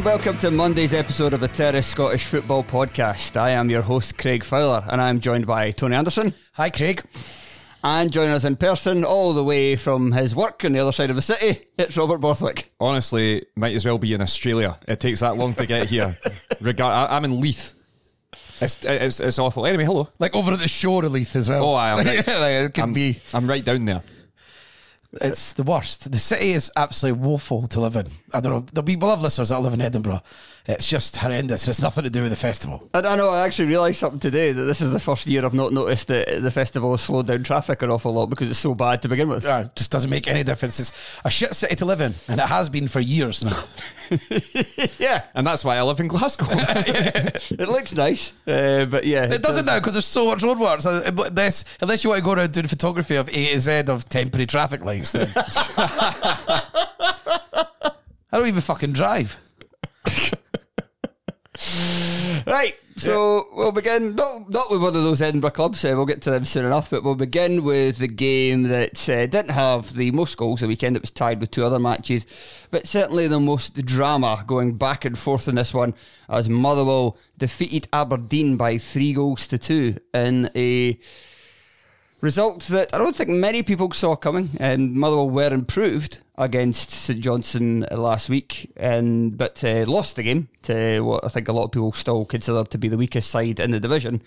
And welcome to Monday's episode of the Terrace Scottish Football Podcast. I am your host, Craig Fowler, and I'm joined by Tony Anderson. Hi, Craig. And joining us in person, all the way from his work on the other side of the city, it's Robert Borthwick. Honestly, might as well be in Australia. It takes that long to get here. Regard, I, I'm in Leith. It's, it's it's awful. Anyway, hello. Like over at the shore of Leith as well. Oh, I am. Right, yeah, like it can I'm, be. I'm right down there. It's the worst. The city is absolutely woeful to live in. I don't know. There'll be we'll listeners that live in Edinburgh. It's just horrendous. It's nothing to do with the festival. And I know I actually realised something today that this is the first year I've not noticed that the festival has slowed down traffic an awful lot because it's so bad to begin with. Uh, it just doesn't make any difference. It's a shit city to live in, and it has been for years now. yeah, And that's why I live in Glasgow. it looks nice, uh, but yeah, It doesn't now because there's so much roadworks. Uh, but Unless, unless you want to go around doing photography of A to Z of temporary traffic lights, then. I don't even fucking drive. Right, so we'll begin not not with one of those Edinburgh clubs. Uh, we'll get to them soon enough, but we'll begin with the game that uh, didn't have the most goals the weekend. It was tied with two other matches, but certainly the most drama going back and forth in this one as Motherwell defeated Aberdeen by three goals to two in a result that I don't think many people saw coming. And Motherwell were improved against St Johnstone last week, and but uh, lost the game to what I think a lot of people still consider to be the weakest side in the division.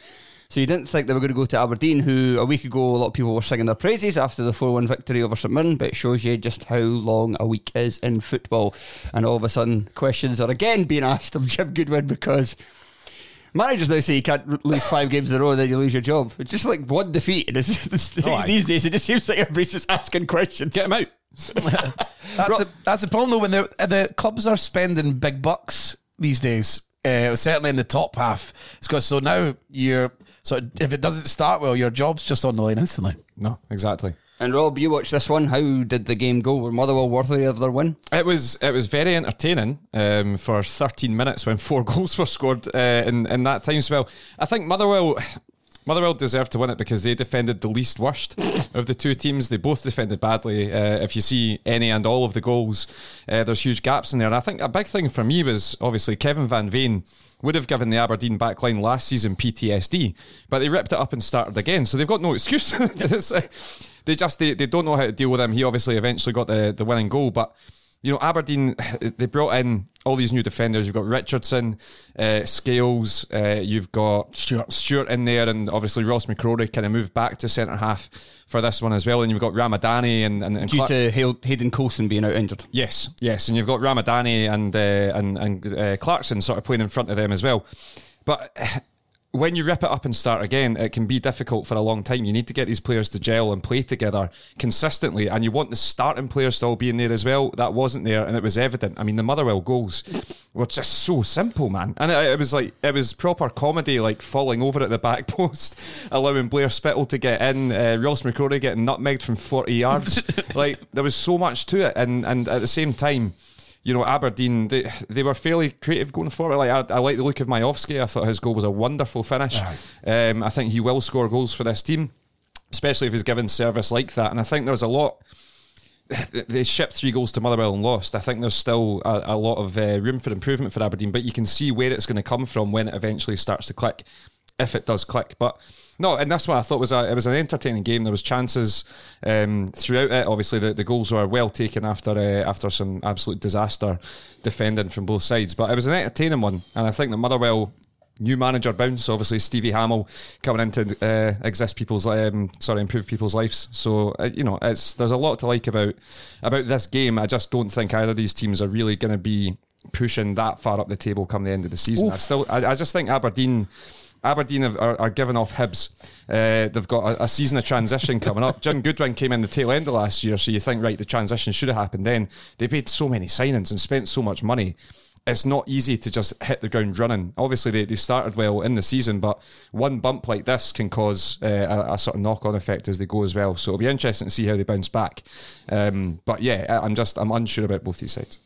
So you didn't think they were going to go to Aberdeen, who a week ago a lot of people were singing their praises after the 4-1 victory over St Mirren, but it shows you just how long a week is in football. And all of a sudden, questions are again being asked of Jim Goodwin because Managers now say you can't lose five games in a row and then you lose your job. It's just like one defeat. And it's just, Oh, aye. these days, it just seems like everybody's just asking questions. Get him out. That's the, that's the problem though when the the clubs are spending big bucks these days. Uh, certainly in the top half, it's because so now you're so if it doesn't start well, your job's just on the line instantly. No, exactly. And Rob, you watched this one. How did the game go? Were Motherwell worthy of their win? It was it was very entertaining um, for 13 minutes when four goals were scored uh, in in that time spell. I think Motherwell. Motherwell deserved to win it because they defended the least worst of the two teams. They both defended badly. Uh, if you see any and all of the goals, uh, there's huge gaps in there. And I think a big thing for me was obviously Kevin Van Veen would have given the Aberdeen backline last season PTSD, but they ripped it up and started again. So they've got no excuse. They just they, they don't know how to deal with him. He obviously eventually got the, the winning goal, but you know, Aberdeen, they brought in all these new defenders. You've got Richardson, uh, Scales, uh, you've got Stewart. Stewart in there, and obviously Ross McCrorie kind of moved back to centre half for this one as well. And you've got Ramadani and, and, and Due Clark- to Hay- Hayden Coulson being out injured. Yes, yes, and you've got Ramadani and uh, and and uh, Clarkson sort of playing in front of them as well. But when you rip it up and start again, it can be difficult for a long time. You need to get these players to gel and play together consistently, and you want the starting players to all be in there as well. That wasn't there, and it was evident. I mean, the Motherwell goals were just so simple, man, and it, it was like it was proper comedy, like falling over at the back post, allowing Blair Spittal to get in, uh, Ross McCrorie getting nutmegged from forty yards. like there was so much to it, and and at the same time you know, Aberdeen, they, they were fairly creative going forward. Like I, I like the look of Miovski. I thought his goal was a wonderful finish. Um, I think he will score goals for this team, especially if he's given service like that. And I think there's a lot. They shipped three goals to Motherwell and lost. I think there's still a, a lot of uh, room for improvement for Aberdeen, but you can see where it's going to come from when it eventually starts to click, if it does click. But no, and that's what I thought was a, it was an entertaining game. There was chances um, throughout it. Obviously, the, the goals were well taken after uh, after some absolute disaster defending from both sides. But it was an entertaining one, and I think that Motherwell new manager bounce. Obviously, Stevie Hammell coming in to uh, exist people's um, sorry improve people's lives. So uh, you know, it's there's a lot to like about about this game. I just don't think either of these teams are really going to be pushing that far up the table come the end of the season. I still, I, I just think Aberdeen. Aberdeen have, are, are giving off Hibs. Uh, they've got a, a season of transition coming up. Jim Goodwin came in the tail end of last year, so you think, right, the transition should have happened then. They paid so many signings and spent so much money. It's not easy to just hit the ground running. Obviously, they, they started well in the season, but one bump like this can cause uh, a, a sort of knock on effect as they go as well. So it'll be interesting to see how they bounce back. Um, but yeah, I'm just I'm unsure about both these sides.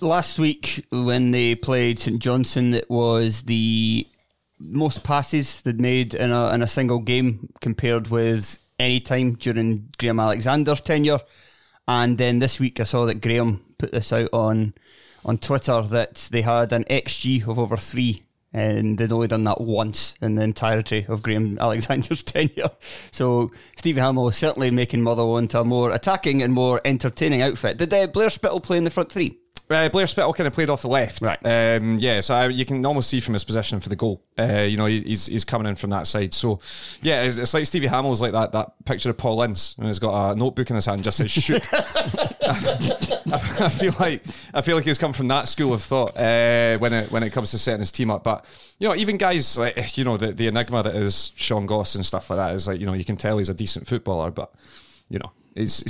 Last week, when they played St Johnstone, it was the most passes they'd made in a, in a single game compared with any time during Graham Alexander's tenure. And then this week, I saw that Graham put this out on on Twitter that they had an XG of over three. And they'd only done that once in the entirety of Graham Alexander's tenure. So Stevie Hammell was certainly making Motherwell into a more attacking and more entertaining outfit. Did uh, Blair Spittal play in the front three? Uh, Blair Spittal kind of played off the left. Right. Um, yeah, so I, you can almost see from his position for the goal. Uh, you know, he, he's he's coming in from that side. So, yeah, it's, it's like Stevie Hammell's like that that picture of Paul Ince and he's got a notebook in his hand just says shoot. I, I feel like I feel like he's come from that school of thought uh, when it when it comes to setting his team up. But you know, even guys like you know the the enigma that is Sean Goss and stuff like that is like you know you can tell he's a decent footballer, but you know. He's,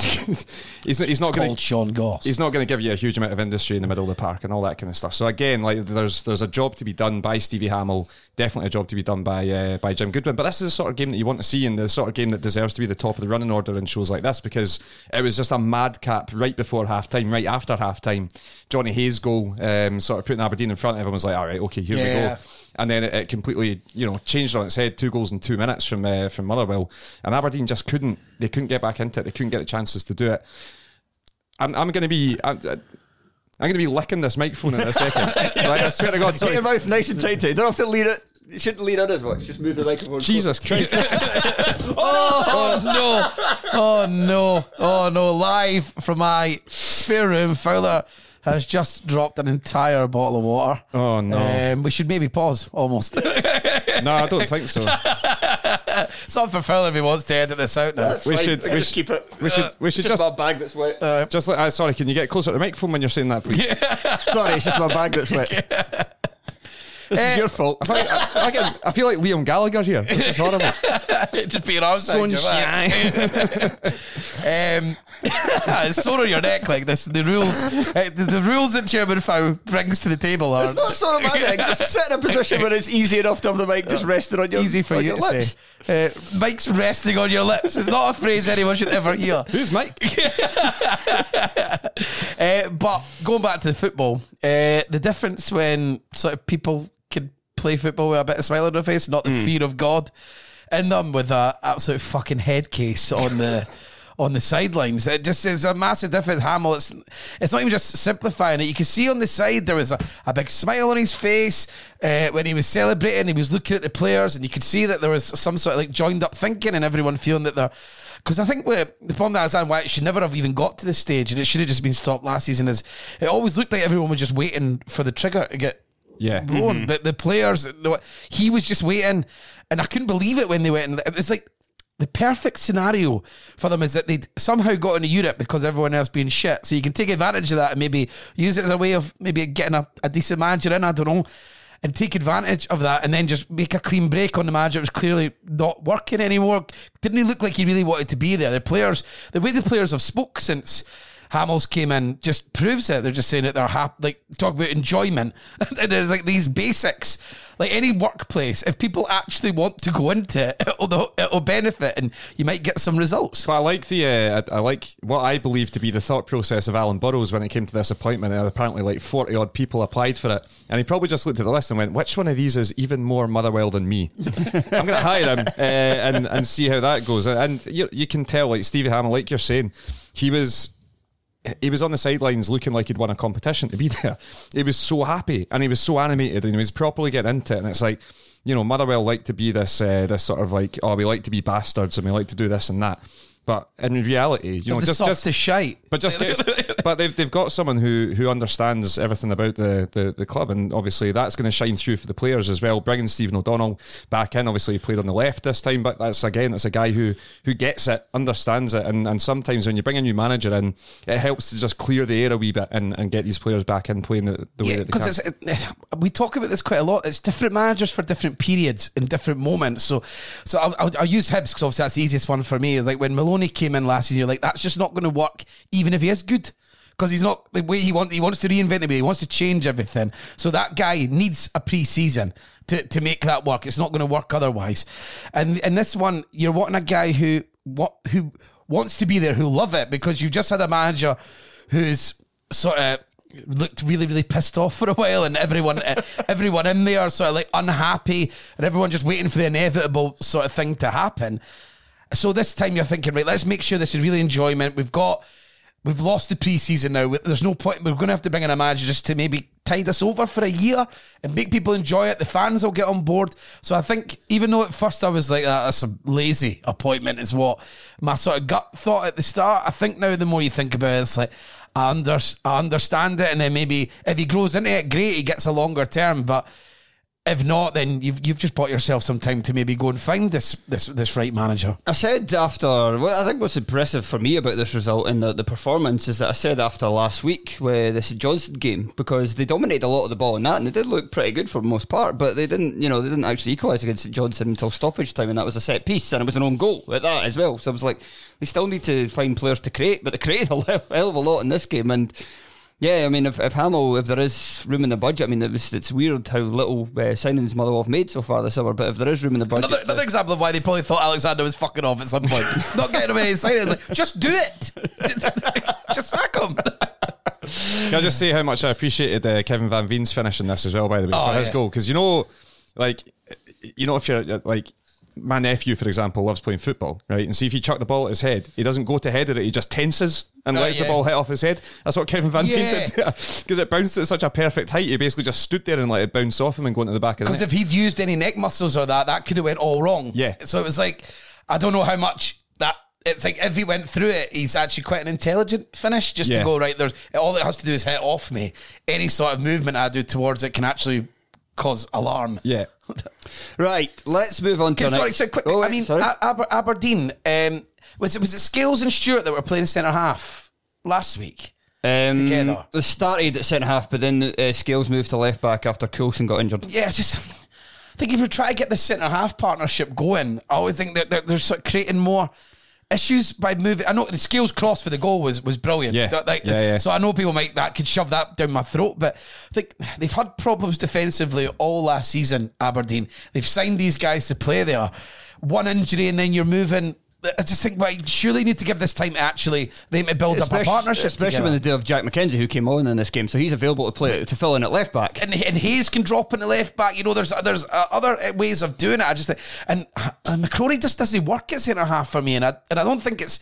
he's, not, he's not going called Sean Goss. he's not going to give you a huge amount of industry in the middle of the park and all that kind of stuff. So again, like there's there's a job to be done by Stevie Hammell, definitely a job to be done by uh, by Jim Goodwin. But this is the sort of game that you want to see, and the sort of game that deserves to be the top of the running order in shows like this because it was just a madcap right before half time, right after half time. Jonny Hayes' goal, um, sort of putting Aberdeen in front. Everyone was like, "All right, okay, here we go." And then it, it completely you know changed on its head. Two goals in two minutes from uh, from Motherwell, and Aberdeen just couldn't. They couldn't get back into it. They couldn't get the chances to do it. I'm, I'm going to be. I'm, I'm going to be licking this microphone in a second. like, I swear to God, Get your mouth nice and tight. You don't have to lean it. You shouldn't lean in as much. Just move the microphone. Jesus Christ! this- Oh no! Oh no! Oh no! Live from my spare room, Fowler has just dropped an entire bottle of water. Oh, no. Um, we should maybe pause almost. no, I don't think so. Something for Phil if he wants to edit this out now. We should. We just should keep it. We should. We should just just. my bag that's wet. Just like, uh, sorry, can you get closer to the microphone when you're saying that, please? Sorry, it's just my bag that's wet. This is your fault. I, feel like, I, I get- I feel like Liam Gallagher's here. This is horrible. just be around Um, it's sore on your neck like this. The rules, uh, the, the rules that Chairman Fow brings to the table are It's not so romantic. Just sit in a position where it's easy enough to have the mic just resting on your easy for on you your to lips. say. Uh, Mike's resting on your lips. It's not a phrase anyone should ever hear. Who's Mike? Uh, but going back to the football, uh, the difference when sort of people can play football with a bit of smile on their face, not the fear of God in them with a absolute fucking head case on the on the sidelines. It just is a massive difference. Hammell, it's, it's not even just simplifying it. You can see on the side there was a, a big smile on his face uh, when he was celebrating. He was looking at the players, and you could see that there was some sort of like joined up thinking, and everyone feeling that they're. Because I think the problem that I was why it should never have even got to this stage, and it should have just been stopped last season, is it always looked like everyone was just waiting for the trigger to get Yeah. blown. But mm-hmm. the players, he was just waiting, and I couldn't believe it when they went. And it was like the perfect scenario for them is that they'd somehow got into Europe because everyone else being shit. So you can take advantage of that and maybe use it as a way of maybe getting a, a decent manager in. I don't know. And take advantage of that, and then just make a clean break on the manager. It was clearly not working anymore. Didn't he look like he really wanted to be there? The players, the way the players have spoke since Hammell's came in just proves it. They're just saying that they're happy, like talk about enjoyment. and there's like these basics, like any workplace. If people actually want to go into it, it'll, it'll benefit, and you might get some results. But I like the uh, I, I like what I believe to be the thought process of Alan Burrows when it came to this appointment. And apparently, like forty odd people applied for it, and he probably just looked at the list and went, "Which one of these is even more Motherwell than me? I'm going to hire him uh, and and see how that goes." And you you can tell, like Stevie Hammell, like you're saying, he was he was on the sidelines looking like he'd won a competition to be there. He was so happy and he was so animated and he was properly getting into it. And it's like, you know, Motherwell like to be this uh, this sort of like, oh, we like to be bastards and we like to do this and that. But in reality, you know, the just softest just shite. but just gets, but they've they've got someone who who understands everything about the the, the club, and obviously that's going to shine through for the players as well. Bringing Stephen O'Donnell back in, obviously he played on the left this time, but that's again that's a guy who who gets it, understands it, and and sometimes when you bring a new manager in, it helps to just clear the air a wee bit and, and get these players back in playing the, the way Yeah, that they can. because it, we talk about this quite a lot. It's different managers for different periods in different moments. So, so I'll, I'll, I'll use Hibs because obviously that's the easiest one for me. Like when Maloney came in last season, you're like, that's just not going to work, even if he is good. Because he's not the way he wants. He wants to reinvent the way. He wants to change everything. So that guy needs a pre-season to, to make that work. It's not going to work otherwise. And in this one, you're wanting a guy who what who wants to be there, who love it, because you've just had a manager who's sort of looked really really pissed off for a while and everyone eh, everyone in there sort of like unhappy and everyone just waiting for the inevitable sort of thing to happen so this time you're thinking right let's make sure this is really enjoyment. We've got we've lost the pre-season now. There's no point we're going to have to bring in a manager just to maybe tide us over for a year and make people enjoy it. The fans will get on board. So I think even though at first I was like ah, that's a lazy appointment is what my sort of gut thought at the start. I think now the more you think about it it's like I, under, I understand it, and then maybe if he grows into it, great, he gets a longer term. But if not, then you've you've just bought yourself some time to maybe go and find this this this right manager. I said after, well, I think what's impressive for me about this result and the, the performance is that I said after last week with the St Johnstone game because they dominated a lot of the ball in that and they did look pretty good for the most part, but they didn't, you know, they didn't actually equalise against St Johnstone until stoppage time and that was a set piece and it was an own goal at that as well. So I was like, they still need to find players to create, but they created a hell of a lot in this game and. Yeah, I mean, if, if Hammell, if there is room in the budget, I mean, it was, it's weird how little uh, signings Motherwell have made so far this summer. But if there is room in the budget, Another, to- another example of why they probably thought Alexander was fucking off at some point, not getting him any signings. Like, just do it, just sack him. Can I just say how much I appreciated uh, Kevin Van Veen's finish in this as well, by the way, Oh, for his goal? Because you know, like, you know, if you're like, my nephew, for example, loves playing football, right? And see if you chuck the ball at his head, he doesn't go to head at it, he just tenses and Right, lets the ball hit off his head. That's what Kevin Van Veen Yeah. did. Because it bounced at such a perfect height, he basically just stood there and let it bounce off him and go into the back of the Because if he'd used any neck muscles or that, that could have went all wrong. Yeah. So it was like, I don't know how much that. It's like if he went through it, he's actually quite an intelligent finish. Just Yeah. to go right, there's all it has to do is hit off me. Any sort of movement I do towards it can actually cause alarm. yeah. Right, let's move on to sorry, so quick. Oh, I mean, Aber- Aberdeen. Um, was it was it Scales and Stewart that were playing centre half last week? Um, together. They started at centre half, but then uh, Scales moved to left back after Coulson got injured. Yeah, just I think if we try to get the centre half partnership going, I always think that they're, they're sort of creating more issues by moving. I know the Scales cross for the goal was was brilliant. Yeah. Like- Yeah, yeah. So I know people might that could shove that down my throat, but I think they've had problems defensively all last season. Aberdeen, they've signed these guys to play there. One injury and then you're moving. I just think, well, surely need to give this time to actually them to build up a partnership. especially together. when they do have Jack McKenzie who came on in this game, so he's available to play to fill in at left back. and, and Hayes can drop in the left back. You know, there's there's uh, other ways of doing it. I just think, and, and McCrorie just doesn't work at centre half for me, and I and I don't think it's.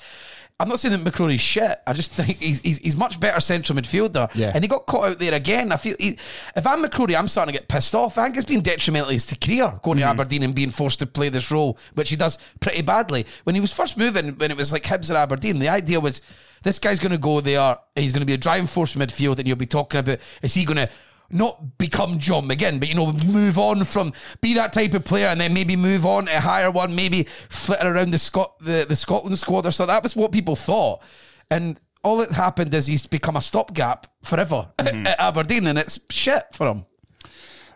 I'm not saying that McCrorie's shit. I just think he's he's, he's much better central midfielder. Yeah. And he got caught out there again. I feel he, if I'm McCrorie, I'm starting to get pissed off. I think it's been detrimental to his career going to mm-hmm. Aberdeen and being forced to play this role, which he does pretty badly. When he was first moving, when it was like Hibs at Aberdeen, the idea was this guy's going to go there. He's going to be a driving force in midfield, and you'll be talking about is he going to not become John McGinn, but you know, move on from be that type of player and then maybe move on to a higher one, maybe flitter around the Scot the, the Scotland squad or something. That was what people thought. And all that happened is he's become a stopgap forever at, mm-hmm. at Aberdeen and it's shit for him.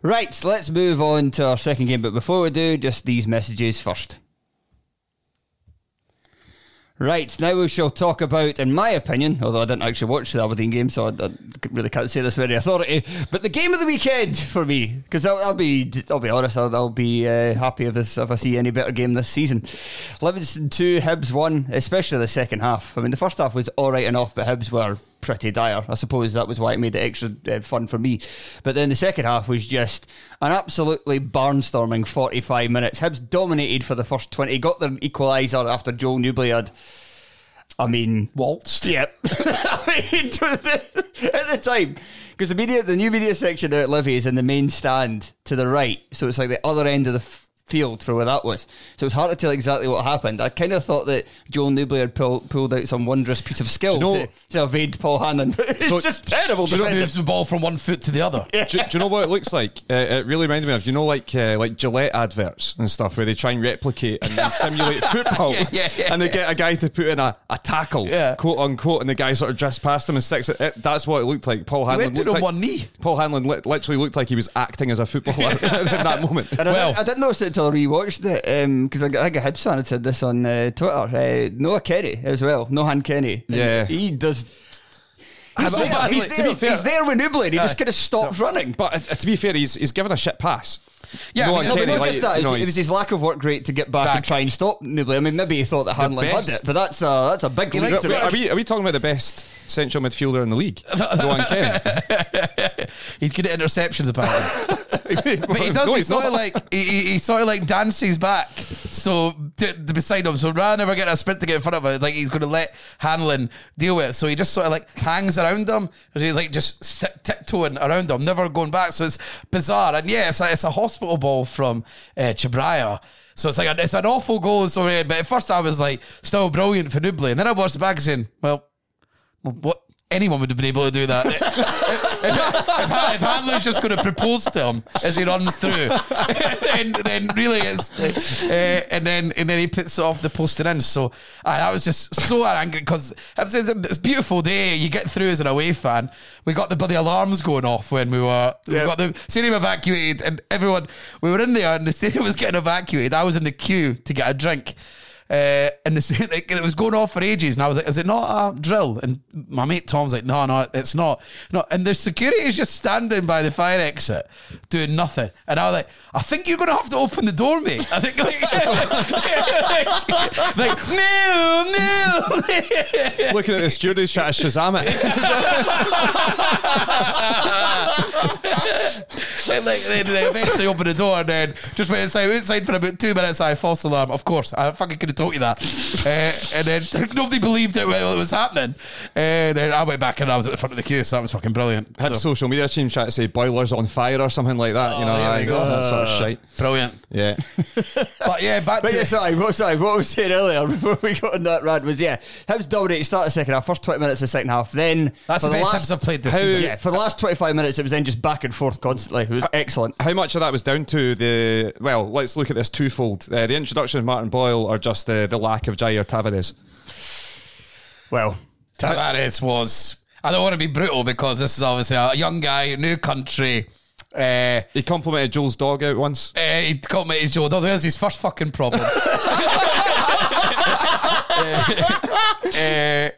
Right, let's move on to our second game. But before we do, just these messages first. Right, now we shall talk about, in my opinion, although I didn't actually watch the Aberdeen game, so I, I really can't say this very authority, but the game of the weekend for me, because I'll, I'll be, I'll be honest, I'll, I'll be uh, happy if, this, if I see any better game this season. Livingston two, Hibs one, especially the second half. I mean, the first half was all right enough, but Hibs were pretty dire. I suppose that was why it made it extra uh, fun for me. But then the second half was just an absolutely barnstorming 45 minutes. Hibs dominated for the first 20, got their equaliser after Joel Nouble had. I mean, Waltzed. Yep. I mean, at the time, because the media, the new media section out at Livy is in the main stand to the right, so it's like the other end of the field for where that was. So it's hard to tell exactly what happened. I kind of thought that Joel Nouble had pull, pulled out some wondrous piece of skill you know- to, to evade Paul Hanlon, but it's So- just terrible. Just defending. moves the ball from one foot to the other. do, do you know what it looks like? Uh, it really reminded me of you know like uh, like Gillette adverts and stuff where they try and replicate and, and simulate football, Yeah, yeah, yeah, and they get a guy to put in a, a tackle, Yeah. quote unquote, and the guy sort of drifts past him and sticks it. it that's what it looked like. Paul Hanlon went to looked the like, one knee. Paul Hanlon li- literally looked like he was acting as a footballer in that moment. And I, Well- didn't, I didn't notice it until I rewatched it because I, I think a Hibs fan had said this on uh, Twitter. Uh, Nohan Kenneh as well, Nohan Kenneh. Yeah. he does. He's, there, he's, be there, fair- he's there with Nouble. and He just kind of stops running. But uh, to be fair, he's he's given a shit pass. Yeah, I No mean, No, but Kenneh, not like, just that. you it was his lack of work rate to get back, and try and stop Nouble. I mean, maybe he thought that Hanlon had it, but that's a that's a big leap. likes to to- Are we, are we talking about the best central midfielder in the league? Noah Ken. He's good at interceptions apparently. But he does. No, he he's sort of not. like he, he, he sort of like dances back. So to, to beside him, so rather never get a sprint to get in front of him, like he's going to let Hanlon deal with it. So he just sort of like hangs around him. He's like just tiptoeing around him, never going back. So it's bizarre. And yeah, it's a, it's a hospital ball from uh, Cabraja. So it's like a, it's an awful goal. So uh, but at first I was like still brilliant for Nouble, and then I watched the back saying, well, what anyone would have been able to do that. if, if, if Hanlon's just going to propose to him as he runs through, then, then really it's, uh, and then and then he puts off the post and in. So uh, I was just so angry because it's, it's a beautiful day. You get through as an away fan. We got the bloody alarms going off when we were we got the stadium evacuated, and everyone we were in there, and the stadium was getting evacuated. I was in the queue to get a drink. Uh, and the, like, it was going off for ages, and I was like, "Is it not a drill?" And my mate Tom's like, "No, no, it's not." No, and the security is just standing by the fire exit, doing nothing. And I was like, "I think you're going to have to open the door, mate." I think like, like, no, no. Looking at the stewardess trying to Shazam it. And like they, they eventually opened the door and then just went inside, went inside for about two minutes. I false alarm. Of course, I fucking could have told you that. Uh, and then nobody believed it while it was happening. And then I went back and I was at the front of the queue, so that was fucking brilliant. Had So, social media team trying to say boilers on fire or something like that. you know, Oh, there we aye, go. that sort of shite. brilliant. Yeah. But yeah, back But to yeah, sorry, what, sorry, what I was saying earlier before we got on that rant was yeah, Hibs dominated start the second half, first twenty minutes of the second half, then that's for the best last, Hibs I've played this How- season. yeah, for the last twenty five minutes it was then just back and forth constantly. It was excellent. How much of that was down to the well? Let's look at this twofold: uh, the introduction of Martin Boyle, or just the, the lack of Jair Tavares. Well, Tavares was. I don't want to be brutal because this is obviously a young guy, new country. Uh, He complimented Joel's dog out once. Uh, he called me Joe. No, there's his first fucking problem. uh,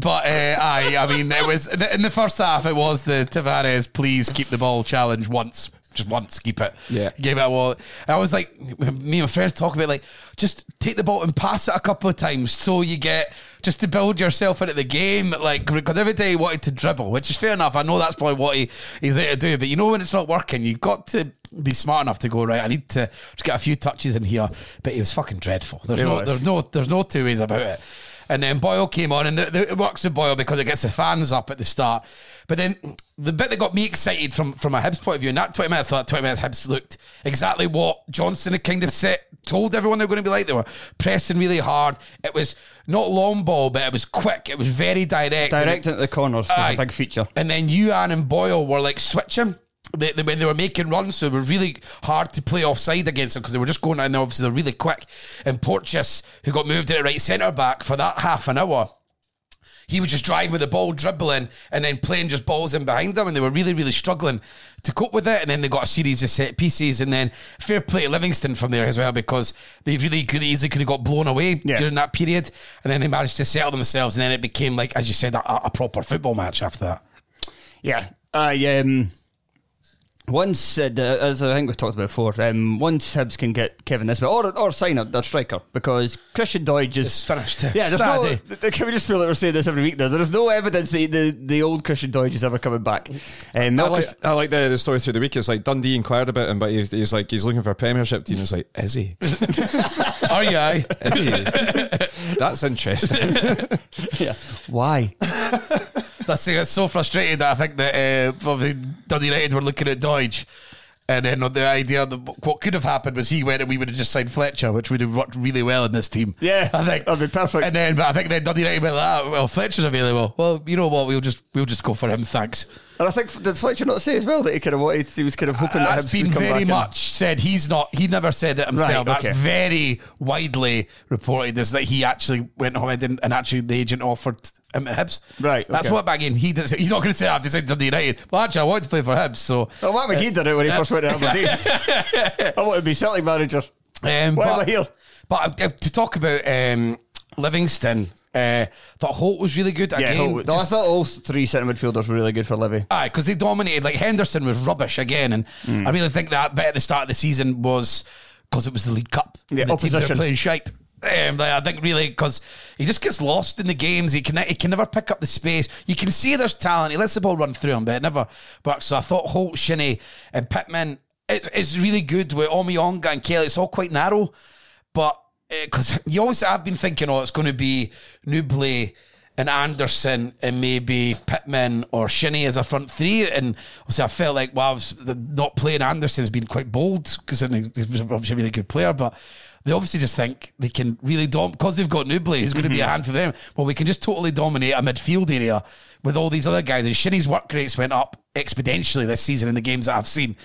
but uh, aye, I mean, it was in the first half. It was the Tavares, please keep the ball challenge once, just once, keep it. Yeah. Gave it a wall. I was like, me and my friends talk about like, just take the ball and pass it a couple of times so you get just to build yourself into the game. Like, because every day he wanted to dribble, which is fair enough. I know that's probably what he, he's there to do, but you know when it's not working, you've got to be smart enough to go right. I need to just get a few touches in here, but he was fucking dreadful. There's He no, was. there's no, there's no two ways about it. And then Boyle came on, and the, the, it works with Boyle because it gets the fans up at the start. But then the bit that got me excited from, from a Hibs point of view, in that 20 minutes, I thought 20 minutes Hibs looked exactly what Johnson had kind of set, told everyone they were going to be like. They were pressing really hard. It was not long ball, but it was quick. It was very direct. Direct into the corners, Aye. a big feature. And then Youan and Boyle were like switching. They, they, when they were making runs, so it was really hard to play offside against them because they were just going and obviously they're really quick. And Porteous, who got moved at right centre back for that half an hour, he was just driving with the ball, dribbling, and then playing just balls in behind them. And they were really, really struggling to cope with it. And then they got a series of set pieces. And then fair play to Livingston from there as well because they really could easily could have got blown away Yeah. during that period. And then they managed to settle themselves. And then it became like, as you said, a, a proper football match after that. Yeah, I um. Once, uh, as I think we've talked about before, um, once Hibs can get Kevin Nisbet or or sign a, their striker because Christian Doidge is It's finished. Yeah, there's no, Saturday. th- can we just feel that we're saying this every week? There, there is no evidence that the, the old Christian Doidge is ever coming back. Um, I like, I like the, the story through the week. It's like Dundee inquired about him, but he's, he's like he's looking for a Premiership team. It's like, is he? Are you? aye? Is he? That's interesting. yeah. Why? That's it's so frustrating that I think that uh, United were looking at Doidge. And then the idea that what could have happened was he went and we would have just signed Fletcher, which would have worked really well in this team. Yeah, I think that'd be perfect. And then, but I think then Dundee United went, ah, well, Fletcher's available. Well, you know what? We'll just we'll just go for him. Thanks. And I think did Fletcher not say as well that he kind of wanted, he was kind of hoping that That's Hibs been would come very back much said. He's not. He never said it himself. Right, okay. That's very widely reported. Is that he actually went home and, and actually the agent offered him at Hibs. Right, That's okay. what back in he does. He's not going to say I've decided to do United. Well, actually, I wanted to play for Hibs. So Oh, Mark McGhee did it when he first went to Aberdeen. I want to be Celtic manager. Um, Why am I here? But uh, to talk about um, Livingston, uh, thought Holt was really good Yeah, again. Holt- no, I thought all three centre midfielders were really good for Livy. Aye, because they dominated. Like Henderson was rubbish again, and Mm. I really think that bit at the start of the season was because it was the League Cup. Yeah, the teams that were playing shite. Um, like, I think really because he just gets lost in the games. He can he can never pick up the space. You can see there's talent. He lets the ball run through him, but it never works. So I thought Holt, Shinnie, and Pittman it's, it's really good with Omeonga and Kelly. It's all quite narrow, but Eh, because you always I've been thinking, oh, it's going to be Nouble and Anderson and maybe Pittman or Shinnie as a front three. And obviously, I felt like, wow, the- not playing Anderson has been quite bold because he was obviously a really good player, but. They obviously just think they can really dom because they've got Nouble, who's going to be a mm-hmm. hand for them. Well, we can just totally dominate a midfield area with all these other guys. And Shinnie's work rates went up exponentially this season in the games that I've seen.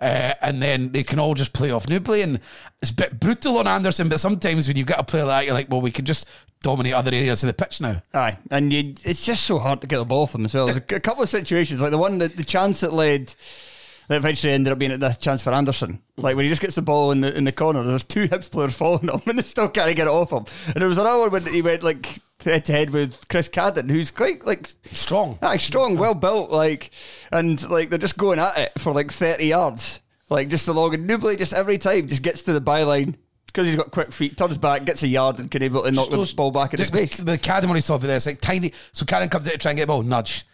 Uh, and then they can all just play off Nouble. And it's a bit brutal on Anderson, but sometimes when you've got a player like that, you're like, well, we can just dominate other areas of the pitch now. Aye, and you, it's just so hard to get the ball from as well. There's a, a couple of situations, like the one that the chance that led, that eventually ended up being at the chance for Anderson. Like when he just gets the ball in the in the corner, there's two Hibs players following him, and they still can't get it off him. And there was another one when he went like head to head with Chris Cadden, who's quite like Strong. Aye, strong, well built, like, and like they're just going at it for like thirty yards, like just along. And Nouble just every time just gets to the byline because he's got quick feet, turns back, gets a yard, and can able to knock the ball back into the, space. The, Cadden when he's talking about this, like tiny. So Cadden comes out to try and get the ball, nudge.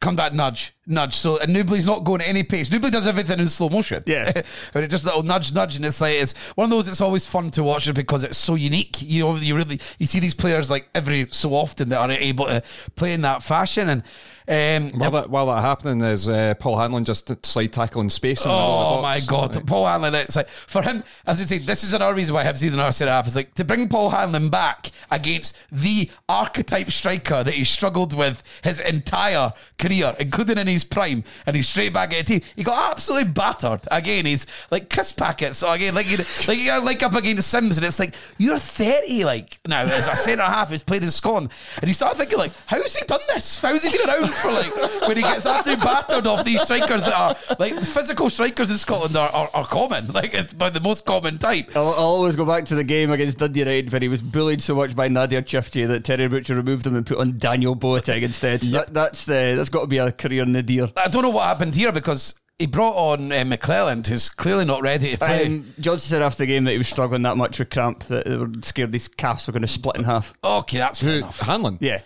Come back, nudge, nudge. So and Nouble's not going at any pace. Nouble does everything in slow motion. Yeah. and it just little nudge, nudge, and it's like it's one of those. It's always fun to watch it because it's so unique. You know, you really you see these players like every so often that are able to play in that fashion. And um, while, that, while that happening, is uh, Paul Hanlon just slide tackling space? in the middle of Oh my god, Like, Paul Hanlon. It's like for him, as I say, this is another reason why Hibs need another centre half. Is like to bring Paul Hanlon back against the archetype striker that he struggled with his entire career, including in his prime, and he's straight back at a team. He got absolutely battered again. He's like Chris Packett. So again, like you- like you like up against Sims, and it's like you're thirty, like now as a centre half who's played in Scotland, and you start thinking like, how's he done this? How's he been around for like when he gets absolutely battered off these strikers that are like physical strikers in Scotland are, are, are common, like it's about the most common type. I'll, I'll always go back to the game against Dundee United when he was bullied so much by Nadir Ciftci that Terry Butcher removed him and put on Daniel Boateng instead. That, that's uh, that's got to be a career nadir. I don't know what happened here because he brought on uh, McClelland, who's clearly not ready to play. Um, Johnson said after the game that he was struggling that much with cramp that they were scared these calves were going to split in half. okay, that's fair Who, enough. Hanlon? Yeah.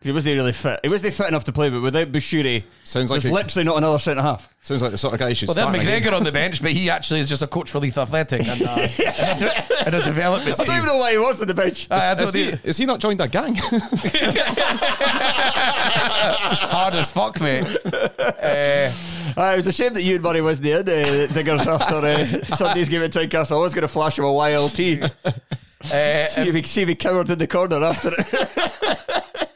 he wasn't really fit. He wasn't fit enough to play, but without Bushiri, Sounds like there's a- literally not another centre half. Sounds like the sort of guy you should Well, then start. in a game. McGregor on the bench, but he actually is just a coach for Leith Athletic and, uh, and, a, de- and a development I don't team. even know why he was on the bench. I, I Is don't he, know. is he not joined a gang? Hard as fuck, mate. Uh, Uh, it was a shame that you and Murray wasn't in uh, Diggers after uh, Sunday's game at Tynecastle. I was going to flash him a YLT. uh, see, if he, see if he cowered in the corner after it.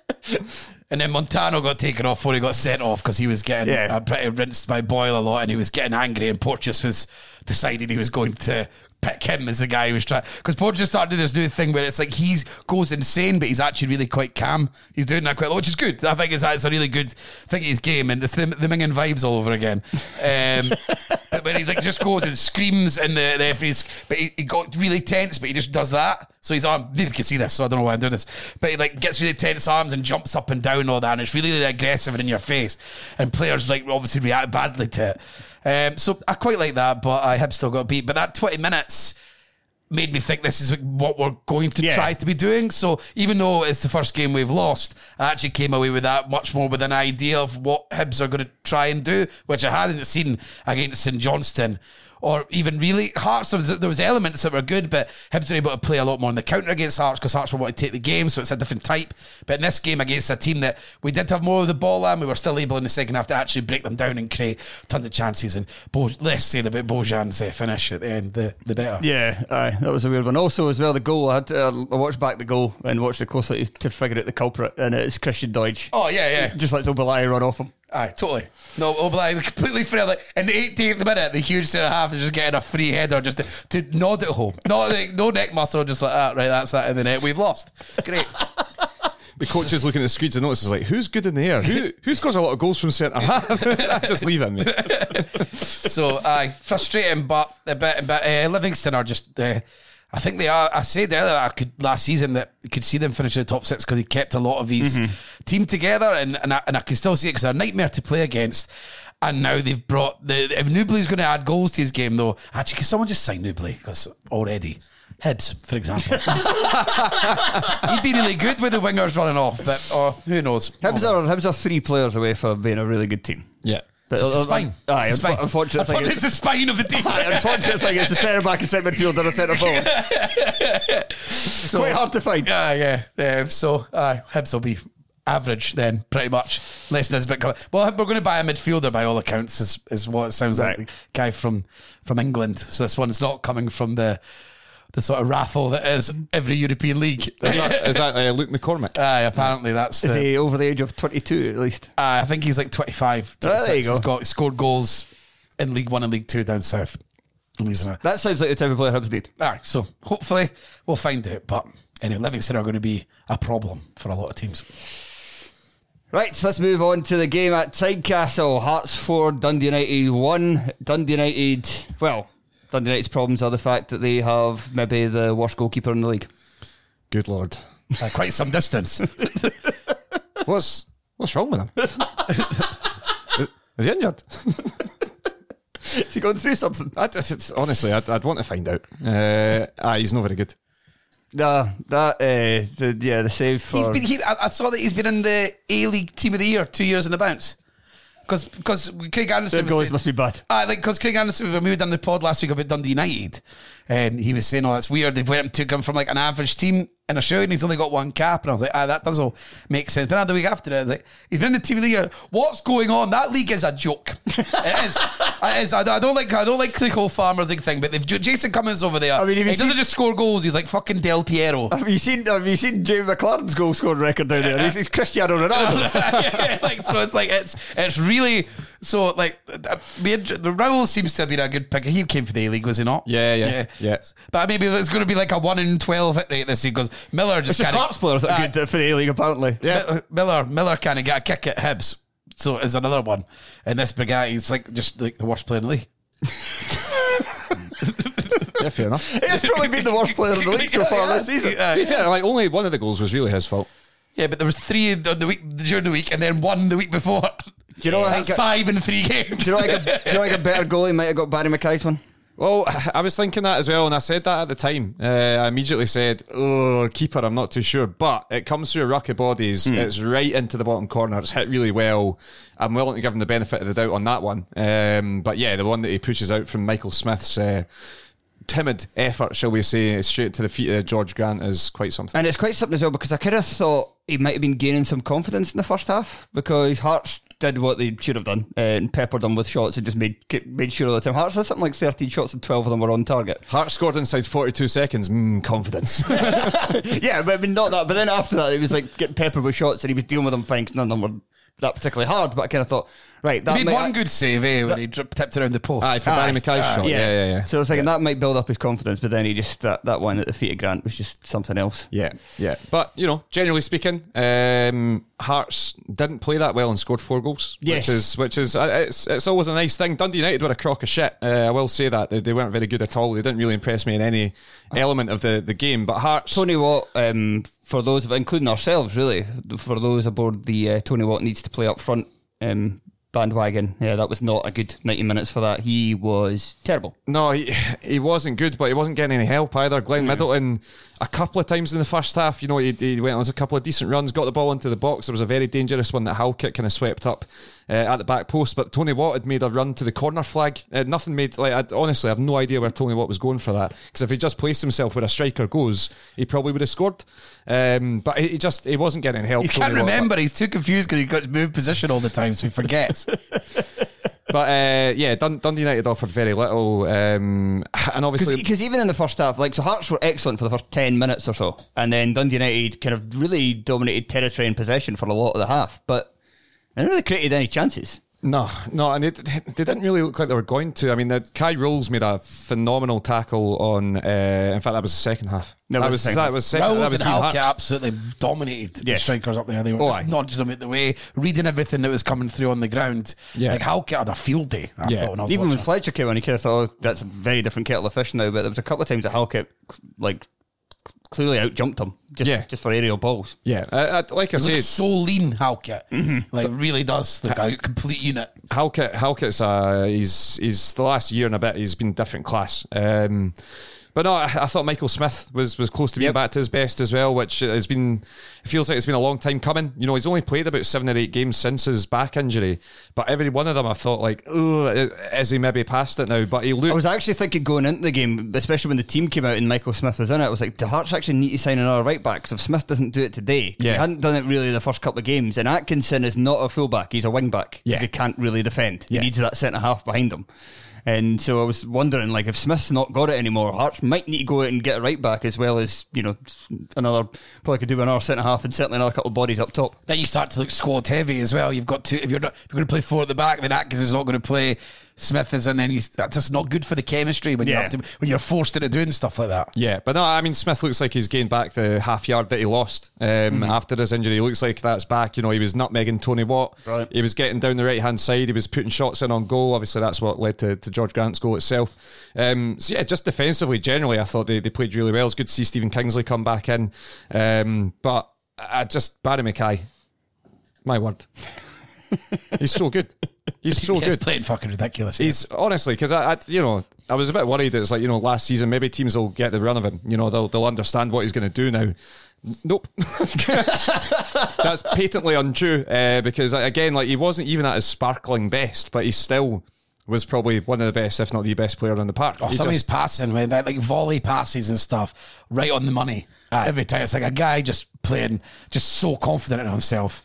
And then Montano got taken off before he got sent off because he was getting Yeah. uh, pretty rinsed by Boyle a lot and he was getting angry. And Porteous was deciding he was going to pick him as the guy who was trying. Because Porteous started doing this new thing where it's like he's goes insane, but he's actually really quite calm. He's doing that quite lot, which is good. I think it's, it's a really good thing in his game and the, the Mingen vibes all over again. Um, but when he like just goes and screams and the, the but he, he got really tense, but he just does that. So he's on. you can see this, so I don't know why I'm doing this. But he like gets really tense arms and jumps up and down all that, and it's really, really aggressive and in your face. And players like obviously react badly to it. Um, so I quite like that, but I have still got beat. But that 20 minutes made me think this is what we're going to Yeah. try to be doing. So even though it's the first game we've lost, I actually came away with that much more with an idea of what Hibs are going to try and do, which I hadn't seen against St Johnstone. Or even really Hearts, there was, elements that were good, but Hibs were able to play a lot more on the counter against Hearts because Hearts were wanting to take the game, so it's a different type. But in this game against a team that we did have more of the ball and we were still able in the second half to actually break them down and create tons of chances. And Bo, less said about Bojan's uh, finish at the end, the, the better. Yeah, aye, that was a weird one. Also, as well, the goal. I had to, uh, I watched back the goal and watched it closely to figure out the culprit, and it's Christian Doidge. Oh yeah, yeah. Just lets Obileye run off him. Aye, totally. No, Obileye completely fair. Like in the 18th minute, the huge centre half is just getting a free header just to, to nod it home. Not like, no neck muscle, just like that. Right, that's that in the net. We've lost. Great. the coach is looking at the screens and notices like, who's good in the air? Who who scores a lot of goals from centre half? Just leave him. mate. so, aye, frustrating, but a bit. But uh, Livingston are just. Uh, I think they are. I said earlier I could last season that you could see them finish in the top six because he kept a lot of his mm-hmm. team together, and and I, and I can still see it because they're a nightmare to play against. And now they've brought the if Nouble's going to add goals to his game though. Actually, can someone just sign Nouble? Because already. Hibs, for example. He'd be really good with the wingers running off, but oh, who knows? Hibs are Hibs are three players away from being a really good team. Yeah. But It's the uh, spine. Aye, It's the spine. unfo- unfortunate I thing it's the spine of the team. Aye, unfortunate thing is the centre back and centre midfield and a centre forward. Quite hard to find. Yeah, yeah. Um, so, uh, Hibs will be average then, pretty much. Unless Nisbet come. Well, we're going to buy a midfielder by all accounts, is, is what it sounds Right. like. Guy from from England. So this one's not coming from the the sort of raffle that is every European league. Is that, is that uh, Luke McCormick? Aye, apparently that's Is the. he over the age of 22 at least? Aye, I think he's like 25. Oh, there you go. He's got scored goals in League One and League Two down south. And he's a, That sounds like the type of player Hibs need. Aye, so hopefully we'll find out. But anyway, Livingston are going to be a problem for a lot of teams. Right, so let's move on to the game at Tynecastle. Hearts 4, Dundee United 1. Dundee United, well, Dundee United's problems are the fact that they have maybe the worst goalkeeper in the league. Good lord. Uh, quite some distance. What's what's wrong with him? is, is he injured? Is he going through something? I, it's- honestly, I'd, I'd want to find out. Uh, ah, he's not very good. Nah, that, uh, the, yeah, the save for. He's been. He, I, I saw that he's been in the A League Team of the Year two years in a bounce. Because because Craig Their Anderson. was goals saying- must be bad. Ah, like because Craig Anderson, when we were done the pod last week about Dundee United, and he was saying, "Oh, that's weird. They've went and took him from like an average team in a show, and he's only got one cap." And I was like, "Ah, that does all make sense." But now the week after was like, he's been in the team of the year. What's going on? That league is a joke. it is. It is. I don't, I don't like. I don't like the whole farmers league thing. But they've Jason Cummings over there. I mean, he doesn't just score goals. He's like fucking Del Piero. Have you seen Have you seen Jamie Maclaren's goal scoring record down there? He's, he's Cristiano Ronaldo. like so, it's like it's it's really so like uh, the Raul seems to have been a good pick. He came for the A League, was he not? Yeah, yeah, yeah. But maybe it's going to be like a one in twelve hit rate this year because Miller just It's just Hearts players that are Uh, good for the A League, apparently. Mi- Miller Miller kind of got a kick at Hibs, so is another one. And this big guy, he's like just like the worst player in the league. Yeah, fair enough. He has probably been the worst player in the league so far this season. Uh, to be fair, like only one of the goals was really his fault. yeah, but there was three on the week during the week, and then one the week before. Do you know what I That's think? five in three games. Do you know like a, do you know like a better goalie might have got Barrie McKay's one? Well, I was thinking that as well, and I said that at the time. Uh, I immediately said, "Oh, keeper, I'm not too sure," but it comes through a ruck of bodies. It's right into the bottom corner. It's hit really well. I'm willing to give him the benefit of the doubt on that one. Um, but yeah, the one that he pushes out from Michael Smith's uh, timid effort, shall we say, straight to the feet of George Grant is quite something. And it's quite something as well because I kind of thought he might have been gaining some confidence in the first half because Hearts did what they should have done uh, and peppered them with shots and just made made sure all the time. Hearts had something like 13 shots and 12 of them were on target. Hart scored inside 42 seconds. Mm, confidence. yeah, but I mean, not that. But then after that, it was like getting peppered with shots and he was dealing with them fine 'cause none of them were that particularly hard. But I kind of thought, right, that He made might one good save, eh, when he dri- tipped around the post. Aye, for Barrie Aye. McKay's Aye. shot. Yeah, yeah, yeah. So I was thinking that might build up his confidence, but then he just that, that one at the feet of Grant was just something else. Yeah, yeah. But, you know, generally speaking, um, Hearts didn't play that well and scored four goals. Yes. Which is, which is uh, it's, it's always a nice thing. Dundee United were a crock of shit. Uh, I will say that. They, they weren't very good at all. They didn't really impress me in any element of the, the game. But Hearts. Tony Watt, um, for those, including ourselves, really, for those aboard the uh, Tony Watt needs to play up front um, bandwagon. Yeah, that was not a good ninety minutes for that. He was terrible. No, he, he wasn't good, but he wasn't getting any help either. Glenn Middleton, a couple of times in the first half, you know, he, he went on a couple of decent runs, got the ball into the box. There was a very dangerous one that Halkett kind of swept up uh, at the back post, but Tony Watt had made a run to the corner flag. Uh, nothing made, like, I, honestly, I have no idea where Tony Watt was going for that. Because if he just placed himself where a striker goes, he probably would have scored. Um, but he, he just, he wasn't getting help. You Tony can't Watt. remember. He's too confused because he got to move position all the time, so he forgets. But uh, yeah, Dun- Dundee United offered very little. Um, and obviously. Because even in the first half, like so, Hearts were excellent for the first ten minutes or so, and then Dundee United kind of really dominated territory and possession for a lot of the half, but they never really created any chances. No, no, and they, they didn't really look like they were going to. I mean, the, Kye Rowles made a phenomenal tackle on. Uh, in fact, that was the second half. That that was was second that half. was second. that was and Hugh absolutely dominated the strikers up there. They were Oh, just nudging them out the way, reading everything that was coming through on the ground. Yeah. Like Halkett had a field day. I Yeah. thought when I was Even when. Fletcher came on, he kind of thought oh, that's a very different kettle of fish now. But there was a couple of times that Halkett like clearly out jumped him just Yeah. just for aerial balls. Yeah, uh, uh, like I He looks said, so lean, Halkett. Like really does. Like a complete unit. Halkett, Halkett's uh, he's he's the last year and a bit he's been different class. Um, but no, I, I thought Michael Smith was was close to being Yep. back to his best as well, which has been it feels like it's been a long time coming. You know, he's only played about seven or eight games since his back injury, but every one of them I thought like, oh, is eh, he maybe past it now? But he looked. I was actually thinking going into the game, especially when the team came out and Michael Smith was in it, I was like, do Hearts actually need to sign another right back? Because if Smith doesn't do it today, Yeah. he hadn't done it really the first couple of games, and Atkinson is not a fullback, he's a wing back. Yeah. He can't really defend. He needs that centre half behind him. And so I was wondering, like, if Smith's not got it anymore, Hearts might need to go out and get a right back as well as, you know, another, probably could do another centre half and certainly another couple of bodies up top. Then you start to look squad heavy as well. You've got to if you're not if you're going to play four at the back, then Atkins is not going to play. Smith is in, and he's that's just not good for the chemistry when you have to when you're forced into doing stuff like that. Yeah, but no, I mean Smith looks like he's gained back the half yard that he lost um, Mm-hmm. after his injury. He looks like that's back. You know, he was nutmegging Tony Watt. Brilliant. He was getting down the right hand side. He was putting shots in on goal. Obviously, that's what led to, to George Grant's goal itself. Um, so yeah, just defensively, generally, I thought they, they played really well. It's good to see Stephen Kingsley come back in, um, but I just Barrie McKay, my word, he's so good. He's so He's good. playing fucking ridiculous. He's honestly because I, I, you know, I was a bit worried. that It's like you know, last season maybe teams will get the run of him. You know, they'll they'll understand what he's going to do now. Nope, that's patently untrue. Uh, because again, like he wasn't even at his sparkling best, but he still was probably one of the best, if not the best player on the park. Oh, He some of his passing, man, that, like volley passes and stuff, right on the money every time. It's like a guy just playing, just so confident in himself.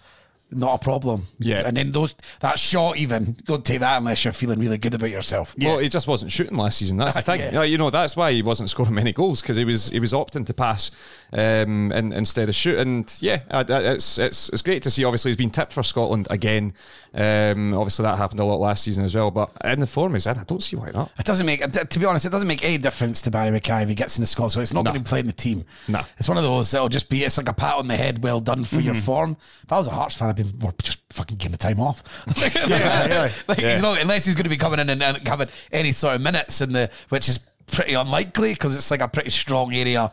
Not a problem. Yeah. and then those that shot even don't take that unless you're feeling really good about yourself. Well, he just wasn't shooting last season. That's the thing. Yeah. You, know, that's why he wasn't scoring many goals because he was he was opting to pass um, in, instead of shoot. And yeah, I- I- it's it's it's great to see. Obviously, he's been tipped for Scotland again. Um, obviously, that happened a lot last season as well. But in the form he's in, I don't see why not. It doesn't make, to be honest, it doesn't make any difference to Barrie McKay if he gets in the squad. So it's not No. going to play in the team. No. It's one of those that'll just be, it's like a pat on the head, well done for your form. If I was a Hearts fan, I'd be more just fucking give him the time off. yeah. like, Yeah. He's not, unless he's going to be coming in and, and having any sort of minutes in the, which is pretty unlikely because it's like a pretty strong area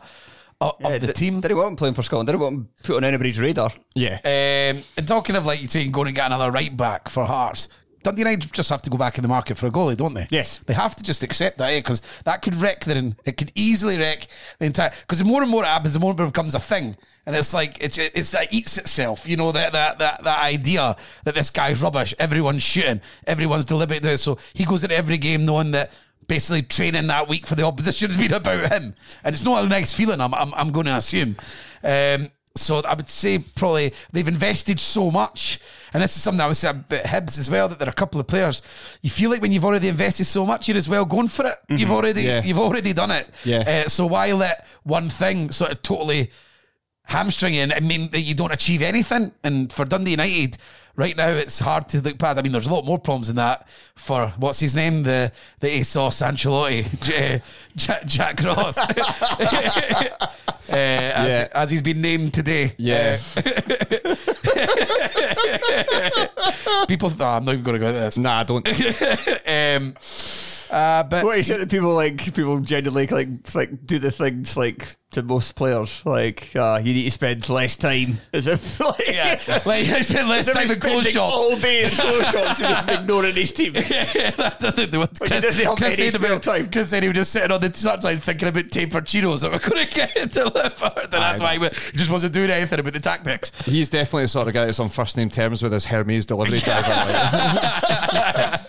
of, of the did, team. Did he want him playing for Scotland? Did he want him put on anybody's radar? Yeah, Um, and talking of like you saying going and get another right back for Hearts, Dundee United just have to go back in the market for a goalie, don't they? Yes. They have to just accept that, because that could wreck their, it could easily wreck the entire, because the more and more it happens, the more it becomes a thing. And it's like, it's, it's that eats itself, you know, that, that, that, that idea that this guy's rubbish, everyone's shooting, everyone's deliberate. So he goes into every game knowing that basically training that week for the opposition has been about him. And it's not a nice feeling, I'm, I'm, I'm going to assume. Um, so I would say probably they've invested so much, and this is something I would say about Hibs as well. That there are a couple of players. You feel like when you've already invested so much, you're as well going for it. You've already Yeah. you've already done it. Yeah. Uh, so why let one thing sort of totally hamstring you I mean that you don't achieve anything? And for Dundee United. Right now, it's hard to look past. I mean, there's a lot more problems than that for what's his name, the the ASOS Ancelotti, J- Jack, Jack Ross, uh, as, Yeah. as he's been named today. Yeah. People, no, I'm not even going to go into this. nah, I don't. Um, uh, but What you said that people like people generally like like do the things like to most players like uh, you need to spend less time as if like yeah, like I spent less as if time he's in clothes spending shops. all day in clothes shops and just ignoring his team. That's the thing. What Like, he doesn't have any said spare about- time. Chris said he was just sitting on the sideline thinking about tapered Cheetos that were going to get delivered, and that's why he he just wasn't doing anything about the tactics. He's definitely the sort of guy that's on first name terms with his Hermes delivery driver. like.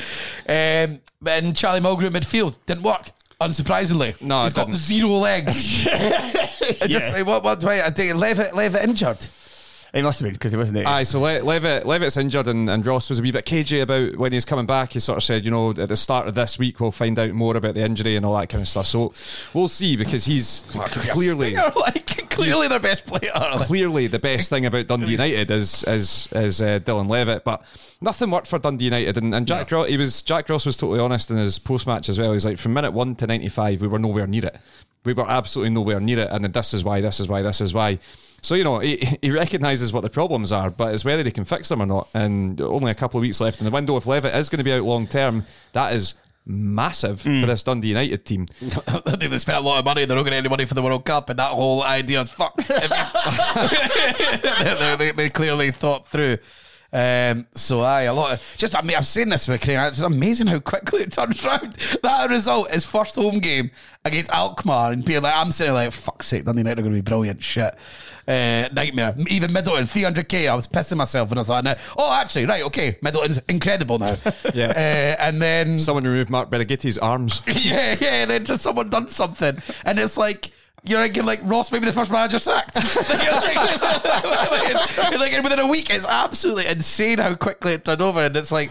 Um, and Charlie Mulgrew midfield didn't work. Unsurprisingly, No, he's it got didn't. zero legs. I just like, what? What? Wait, I think Levitt, Levitt injured. He must have been because he wasn't there. Aye, so Le- Levitt, Levitt's injured, and, and Ross was a wee bit cagey about when he's coming back. He sort of said, you know, at the start of this week we'll find out more about the injury and all that kind of stuff. So we'll see because he's clearly like clearly their best player. Like, clearly the best thing about Dundee United is is is uh, Dylan Levitt, but nothing worked for Dundee United. And, and Jack Ross, he was Jack Ross was totally honest in his post match as well. He's like, from minute one to ninety five, we were nowhere near it. We were absolutely nowhere near it, and then this is why, this is why, this is why. So you know he, he recognises what the problems are, but it's whether he can fix them or not. And only a couple of weeks left in the window. If Levitt is going to be out long term, that is massive hmm. for this Dundee United team. They've spent a lot of money. They're not going getting any money for the World Cup, and that whole idea is fucked. they, they, they clearly thought through. Um, so aye, a lot of just I mean I've seen this with Craig, it's amazing how quickly it turns round. That result, his first home game against Alkmaar, and being like, I'm sitting like, fuck's sake, Dundee United are going to be brilliant. Shit, uh, nightmare. Even Middleton, 300k. I was pissing myself when I thought, oh, actually, right, okay, Middleton's incredible now. Yeah. uh, and then Someone removed Mark Birighitti's arms. yeah, yeah. And then just someone done something, and it's like you're thinking like Ross may be the first manager sacked. you're like, you're like, within a week, it's absolutely insane how quickly it turned over, and it's like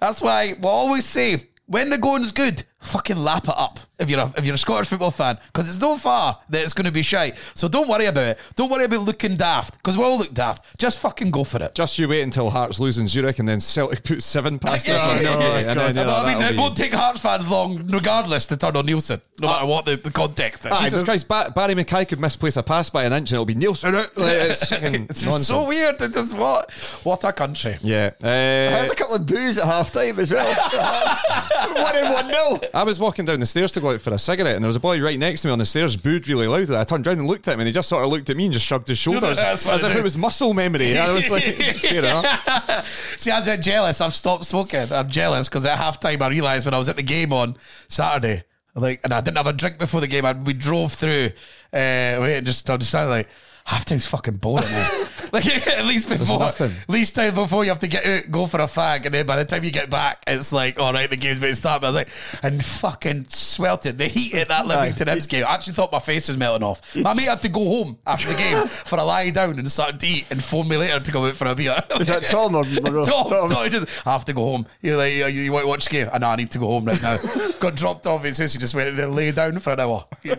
that's why we'll always say when the going's good, fucking lap it up. If you're a, if you're a Scottish football fan, because it's no far that it's going to be shite. So don't worry about it. Don't worry about looking daft, because we all look daft. Just fucking go for it. Just you wait until Hearts lose in Zurich and then Celtic put seven past Yeah, us. yeah, on yeah, yeah. and then, you know, I mean, that'll it be- won't take Hearts fans long, regardless, to turn on Neilson, no matter what the, the context is. Jesus Christ, ba- Barrie McKay could misplace a pass by an inch and it'll be Neilson out. Like, it's It's just so weird. It's just what what a country. Yeah. I had Uh, a couple of boos at half time as well. one in one nil. I was walking down the stairs to go out for a cigarette, and there was a boy right next to me on the stairs, booed really loud. I turned around and looked at him, and he just sort of looked at me and just shrugged his shoulders as if it was muscle memory. I was like, fair enough. See, I was jealous. I've stopped smoking. I'm jealous because at halftime I realised when I was at the game on Saturday, like, and I didn't have a drink before the game. I, we drove through, uh, and just I started like. halftime's fucking boring. like at least before, at least time before you have to get out, go for a fag, and then by the time you get back, it's like, all right, the game's about to start. But I was like, and fucking sweltered. The heat at that Livingston Hibs game. I actually thought my face was melting off. My mate had to go home after the game for a lie down and start to eat, and phone me later to go out for a beer. Was that Tom or Monroe? Tom, Tom. Tom, just, I have to go home. You're like, you, you want to watch the game? I know I need to go home right now. Got dropped off his house. He just went and lay down for an hour. The,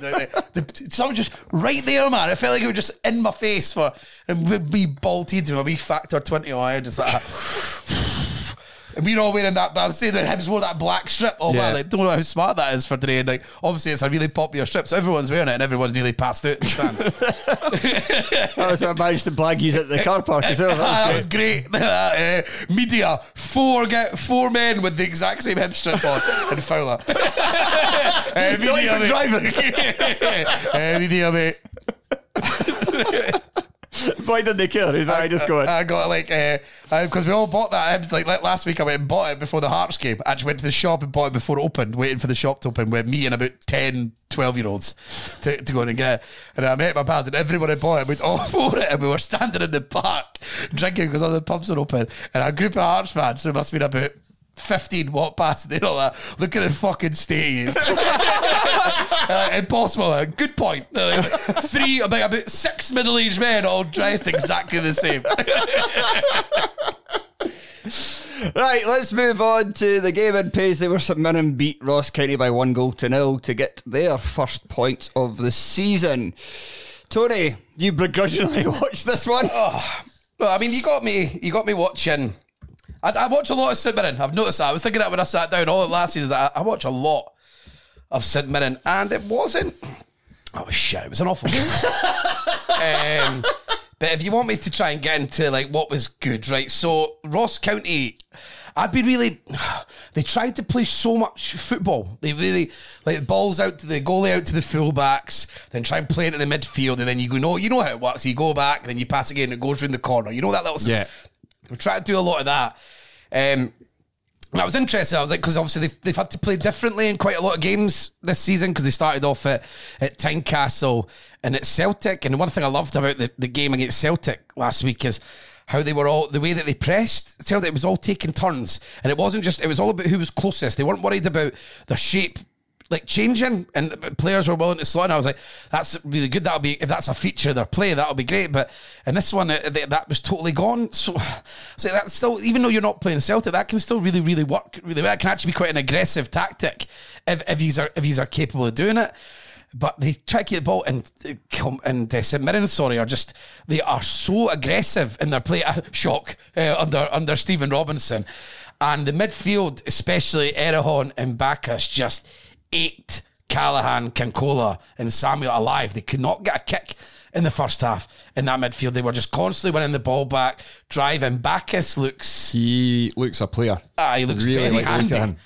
the, the, someone just right there, man. It felt like it was just in my face for and be bolted to a wee factor twenty. Oh, I just like. And we're all wearing that, but I'm saying that Hibs wore that black strip. Oh Yeah. man, like, don't know how smart that is for today. And like, obviously, it's a really popular strip, so everyone's wearing it, and everyone's nearly passed out in the stands. That was I managed to blag you at the car park as well. that That was great. Uh, media, four get four men with the exact same hip strip on and Fowler. uh, Not even mate. driving. uh, media, mate. Why did they care? Is that I just going? I got like uh, because we all bought that. Was like, like last week. I went and bought it before the Hearts game. I actually went to the shop and bought it before it opened, waiting for the shop to open. With me and about 10, 12 year olds to, to go in and get it. And I met my pals, and everyone had bought it. We'd all bought it, and we were standing in the park drinking because all the pubs were open. And a group of Hearts fans, so it must have been about 15 walk past and they're all like, look at the fucking state he is. uh, impossible. Uh, good point. Uh, three, about, about six middle aged men all dressed exactly the same. Right, let's move on to the game in Paisley where St Mirren beat Ross County by one goal to nil to get their first points of the season. Tony, you begrudgingly watched this one. Oh, well, I mean, you got me. You got me watching. I, I watch a lot of St Mirren. I've noticed that. I was thinking that when I sat down all last season. That I, I watch a lot of St Mirren, and it wasn't. Oh, was shit. It was an awful game. um, but if you want me to try and get into like what was good, right? So Ross County, I'd be really. They tried to play so much football. They really like balls out to the goalie out to the fullbacks, then try and play it in the midfield, and then you go, no, you know how it works. You go back, then you pass again, it goes round the corner. You know that little. Yeah. We try to do a lot of that. Um, and I was interested. I was like, because obviously they've, they've had to play differently in quite a lot of games this season because they started off at, at Tynecastle and at Celtic. And one thing I loved about the, the game against Celtic last week is how they were all, the way that they pressed Celtic, it was all taking turns. And it wasn't just, it was all about who was closest. They weren't worried about the shape like changing and players were willing to slow and I was like that's really good. That'll be if that's a feature of their play that'll be great. But in this one that, that was totally gone. So so that's still even though you're not playing Celtic that can still really really work really well. It can actually be quite an aggressive tactic if if he's are if are capable of doing it. But they try to keep the ball and come and uh, St. Mirren, sorry, are just they are so aggressive in their play. Uh, shock uh, under under Stephen Robinson, and the midfield, especially Erhahon and Baccus, just ate Callachan, Cancola, and Samuel alive. They could not get a kick in the first half in that midfield. They were just constantly winning the ball back, driving. Baccus looks. He looks a player. Ah, he looks Really very like handy. looking.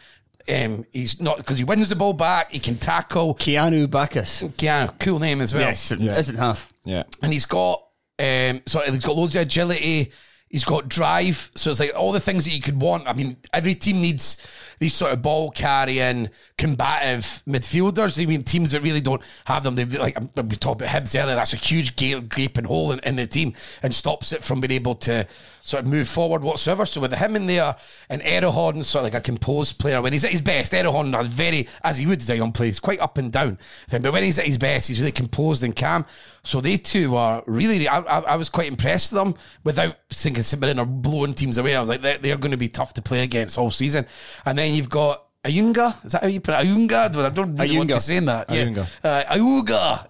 Um, he's not because he wins the ball back. He can tackle. Keanu Baccus. Yeah, cool name as well. Yes, it isn't half. Yeah. and he's got um sorry, he's got loads of agility. He's got drive, so it's like all the things that you could want. I mean, every team needs these sort of ball carrying, combative midfielders. I mean, teams that really don't have them. They like um, we talked about Hibs earlier. That's a huge gaping hole in, in the team and stops it from being able to sort of move forward whatsoever. So with him in there and Erhahon, sort of like a composed player, when he's at his best, Erhahon has very, as he would as on he's quite up and down. But when he's at his best, he's really composed and calm. So they two are really, I, I, I was quite impressed with them without thinking St or blowing teams away. I was like, they're, they're going to be tough to play against all season. And then you've got Ayunga, is that how you put it? Ayunga? I don't really want to be saying that. Ayunga. Yeah. Uh, Ayunga.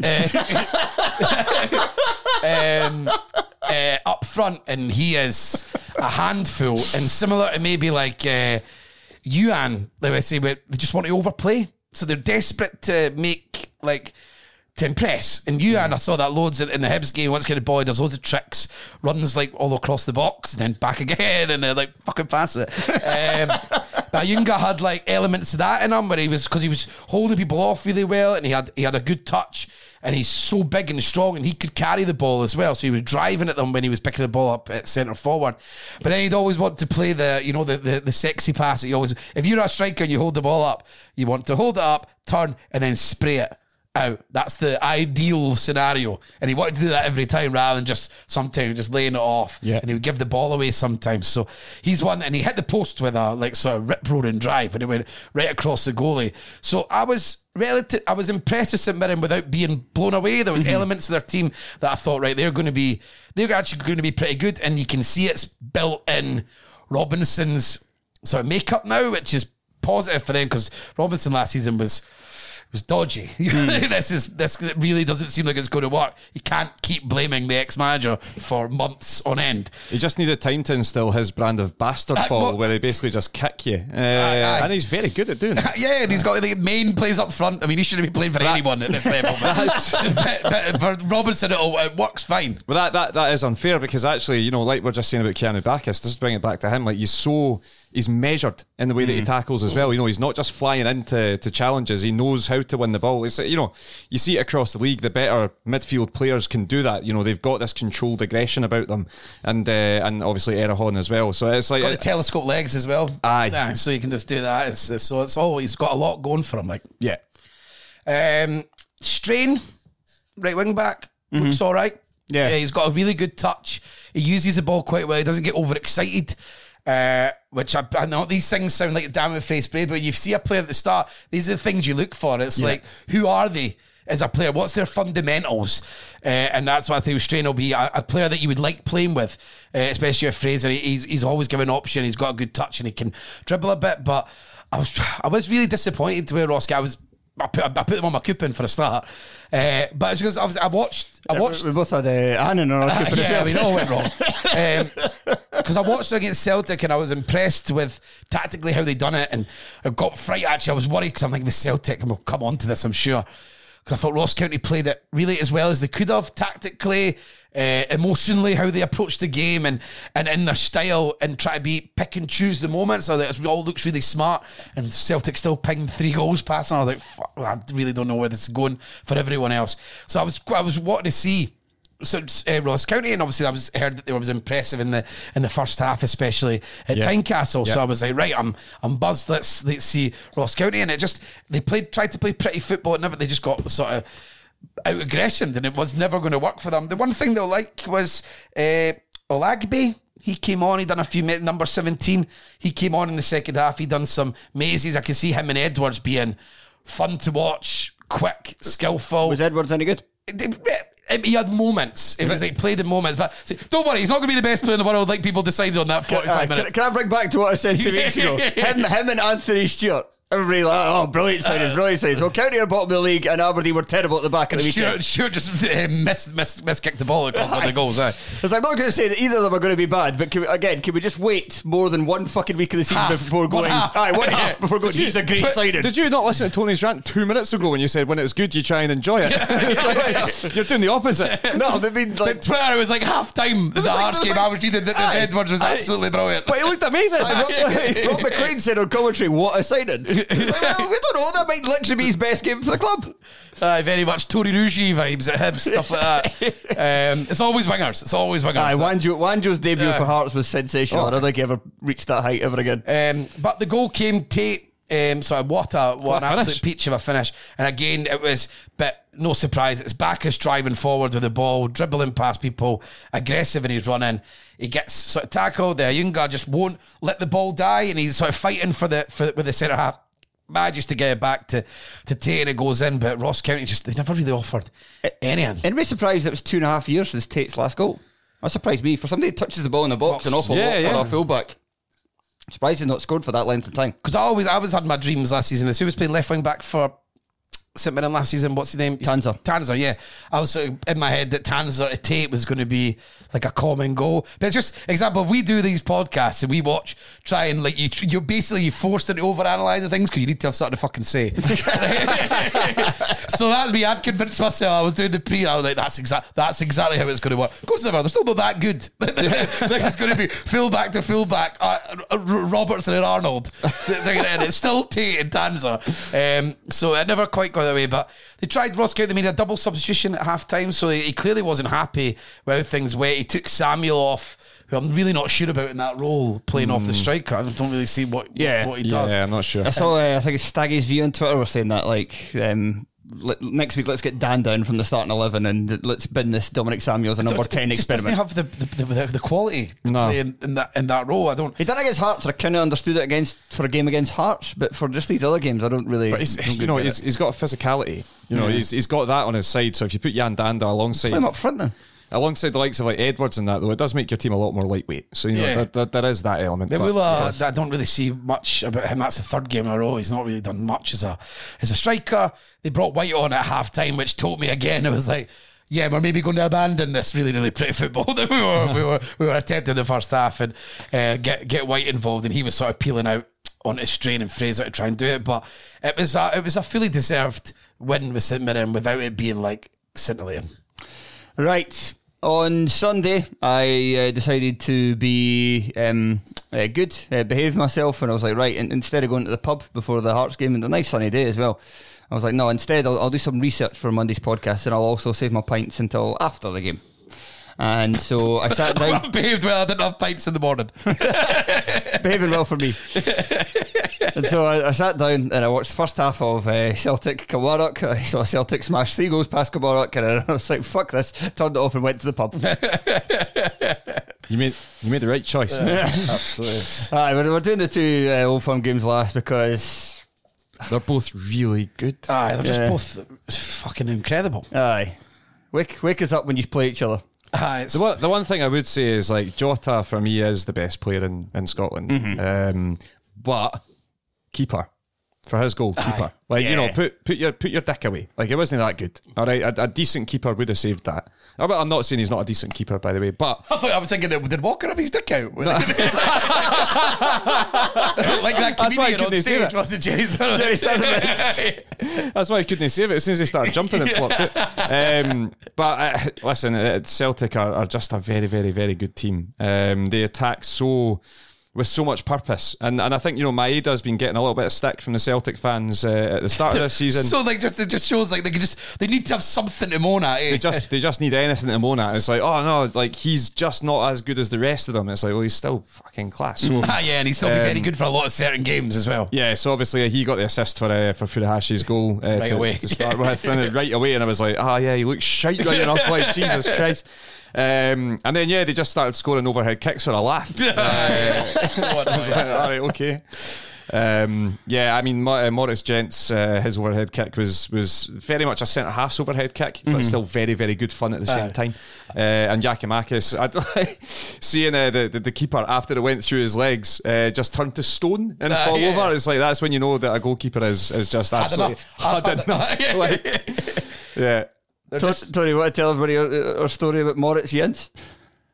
Uh, um, uh, up front, and he is a handful. And similar to maybe like uh, Youan, like I say, where they just want to overplay. So they're desperate to make like to impress. And Youan, I saw that loads in, in the Hibs game. Once kind of boy does loads of tricks, runs like all across the box, and then back again, and they're like fucking pass it. Um, but Yunga had like elements of that in him, where he was because he was holding people off really well, and he had he had a good touch, and he's so big and strong, and he could carry the ball as well. So he was driving at them when he was picking the ball up at centre forward. But then he'd always want to play the you know the the, the sexy pass. You always if you're a striker and you hold the ball up, you want to hold it up, turn, and then spray it out. That's the ideal scenario. And he wanted to do that every time rather than just sometimes just laying it off. Yeah. And he would give the ball away sometimes. So he's one and he hit the post with a like sort of rip roaring drive and it went right across the goalie. So I was relative I was impressed with St Mirren without being blown away. There was mm-hmm. elements of their team that I thought, right, they're gonna be they're actually gonna be pretty good and you can see it's built in Robinson's sort of makeup now, which is positive for them because Robinson last season was was dodgy. this is this really doesn't seem like it's going to work. You can't keep blaming the ex manager for months on end. He just needed time to instill his brand of bastard Uh, ball, well- where they basically just kick you, uh, aye. and he's very good at doing it. yeah, and he's got the main plays up front. I mean, he shouldn't be playing for anyone at this level. But, but, but for Robinson, it'll, it works fine. But that, that that is unfair because actually, you know, like we're just saying about Keanu Baccus, just bring it back to him. Like he's so he's measured in the way that he tackles as well. You know, he's not just flying into to challenges. He knows how to win the ball. It's you know, you see it across the league. The better midfield players can do that. You know, they've got this controlled aggression about them, and uh, and obviously Erhahon as well. So it's like Got the telescope legs as well. Aye. Yeah, so you can just do that. It's, it's, so it's all he's got a lot going for him. Like yeah. um, Strain, right wing back, looks all right. Yeah. he's got a really good touch. He uses the ball quite well. He doesn't get overexcited. Uh, which I, I know these things sound like a damn face braid, but you see a player at the start, these are the things you look for. It's like, who are they? As a player, what's their fundamentals? Uh, and that's what I think Strain will be a, a player that you would like playing with, uh, especially if Fraser. He's, he's always given option. He's got a good touch and he can dribble a bit. But I was I was really disappointed with Roski. I was I put, I put them on my coupon for a start, uh, but it's because I was I watched I watched We both had uh, Annan on our as yeah, we all went wrong. Because I watched against Celtic and I was impressed with tactically how they done it, and I got fright. Actually, I was worried because I'm thinking with Celtic, and we'll come on to this, I'm sure. Because I thought Ross County played it really as well as they could have tactically, uh, emotionally, how they approached the game, and and in their style, and try to be pick and choose the moments. So that it all looks really smart. And Celtic still pinged three goals past, and I was like, Fuck, I really don't know where this is going for everyone else. So I was I was wanting to see so uh, Ross County, and obviously I was heard that they was impressive in the in the first half, especially at Yeah. Tynecastle. So I was like, right, I'm I'm buzzed. Let's let's see Ross County, and it just they played tried to play pretty football, and never they just got sort of out aggression, and it was never going to work for them. The one thing they'll like was uh, Olaigbe. He came on. He done a few minutes. Number seventeen. He came on in the second half. He done some mazes. I can see him and Edwards being fun to watch, quick, skillful. Was Edwards any good? He had moments. It was like played in moments, but see, don't worry, he's not going to be the best player in the world. Like people decided on that forty-five Uh, can, minutes. can I bring back to what I said two weeks ago? him, him and Anthony Stewart. Everybody like, oh, brilliant signings, brilliant signings. Well, County are bottom of the league, and Aberdeen were terrible at the back of the weekend. Stewart, Stewart just uh, missed, missed, missed kicked the ball and got the goals. Aye. Because I'm not going to say that either of them are going to be bad, but can we, again, can we just wait more than one fucking week of the season Half. before One going? half. Aye, one half before going. He's a great But signing. Did you not listen to Tony's rant two minutes ago when you said when it's good you try and enjoy it? Like, you're doing the opposite. no, I mean, like, But Twitter, it was like half time. The was like- Hearts it was game. like- I was reading that this Aye. Edwards was Aye. absolutely brilliant. But he looked amazing. Rob, Rob McLean said on commentary, "What a signing!" Well, we don't know. That might literally be his best game for the club. Aye, very much Tony Rougi vibes at him, stuff like that. Um, it's always wingers. It's always wingers. Aye, Wanjo, Wanjo's debut Yeah. for Hearts was sensational. Oh. I don't think he ever reached that height ever again. Um, but the goal came Tait. Um, so what a what, What an finish. absolute peach of a finish. And again, it was, but no surprise, it's Baccus driving forward with the ball, dribbling past people, aggressive in his running. He gets sort of tackled. The Ayunga just won't let the ball die, and he's sort of fighting for the for with the centre half. Manages to get it back to to Tate, and it goes in. But Ross County just they never really offered anything. Anybody surprised it was two and a half years since Tait's last goal? That surprised me. For somebody who touches the ball in the box, Box. an awful Yeah, lot for yeah. a fullback. Surprised he's not scored for that length of time. Because I always, I always had my dreams last season. As who was playing left wing back for St Mirren last season? What's his name? Tanser. Tanser, yeah. I was sort of in my head that Tanser to Tait was going to be like a common goal. But it's just example. If we do these podcasts and we watch, try and like you, you're basically you forced into overanalyzing things because you need to have something to fucking say. so that's me. I'd convinced myself. I was doing the pre. I was like, that's exact. That's exactly how it's going to work. Of course, never. They're still not that good. this is going to be fullback to fullback. Uh, uh, Robertson and Arnold. it's still Tait and Tanser. Um, so it never quite got that way. But they tried Ross County. They made a double substitution at half time. So he, he clearly wasn't happy with how things went. He took Samuel off. Who I'm really not sure about in that role, playing off the striker. I don't really see what Yeah. what he does. Yeah, I'm not sure. I saw, uh, I think it's Staggy's view on Twitter was saying that, like, um, let, next week let's get Dan down from the starting 11 and let's bin this Dominic Samuels a So number 10 experiment. just doesn't experiment. have the the, the, the quality to No. play in, in that in that role. I don't. He done it against Hearts. I kind of understood it against for a game against Hearts, but for just these other games, I don't really. But he's, don't you know, he's, he's got physicality. You know, Yeah. he's, he's got that on his side. So if you put Jan Danda alongside Play him up front then. Alongside the likes of like Edwards and that, though, it does make your team a lot more lightweight. So you know, Yeah. there, there, there is that element. They but- will. Uh, I don't really see much about him. That's the third game in a row. He's not really done much as a as a striker. They brought White on at half time, which told me again. It was like, yeah, we're maybe going to abandon this really really pretty football that we were we were we were attempting the first half and uh, get get White involved, and he was sort of peeling out on his strain and Fraser to try and do it. But it was a, it was a fully deserved win with St Mirren without it being like scintillating. Right. On Sunday, I uh, decided to be um, uh, good, uh, behave myself, and I was like, right, in, instead of going to the pub before the Hearts game, and a nice sunny day as well, I was like, no, instead I'll, I'll do some research for Monday's podcast, and I'll also save my pints until after the game. And so I sat down, behaved well. I didn't have pints in the morning. behaving well for me. and so I, I sat down and I watched the first half of uh, Celtic Kilmarnock. I saw Celtic smash three goals past Kilmarnock, and I was like, "Fuck this!" Turned it off and went to the pub. You made you made the right choice. Absolutely. Aye, we're, we're doing the two uh, Old Firm games last because They're both really good. Aye, they're just both fucking incredible. aye, wake wake us up when you play each other. Aye, it's, The one, the one thing I would say is like Jota for me is the best player in, in Scotland. Um, but keeper for his goal, keeper. Like you know, put put your put your dick away. Like it wasn't that good. All right, a, a decent keeper would have saved that. I'm not saying he's not a decent keeper, by the way. But I thought I was thinking, that, did Walker have his dick out? like that That's why I comedian on stage, that. was it Jerry That's why I couldn't save it as soon as they started jumping and flopped it. Um, but uh, listen, uh, Celtic are, are just a very, very, very good team. Um, they attack so with so much purpose, and and I think you know Maeda's been getting a little bit of stick from the Celtic fans uh, at the start of this season. So like, just it just shows like they just they need to have something to moan at. Eh? they just they just need anything to moan at. It's like, oh no, like he's just not as good as the rest of them. It's like, well, he's still fucking class. So ah, yeah, and he's still been very Um, good for a lot of certain games as well. Yeah, so obviously he got the assist for uh, for Furuhashi's goal uh, Right to, away. to start with, and right away, and I was like, ah, yeah, he looks shite right enough, like Jesus Christ. Um, and then yeah, they just started scoring overhead kicks for a laugh. What a- All right, okay. Um, yeah, I mean, Mo- uh, Moritz Jenz, uh, his overhead kick was was very much a centre half's overhead kick, but still very, very good fun at the same Aye. time. Uh, and Giakoumakis, I'd like seeing uh, the, the the keeper after it went through his legs, uh, just turned to stone and Uh, fall yeah. over. It's like that's when you know that a goalkeeper is is just Had absolutely enough. I've had had enough. enough. like, yeah. They're To- just- Tony, want to tell everybody our, our story about Moritz Jenz?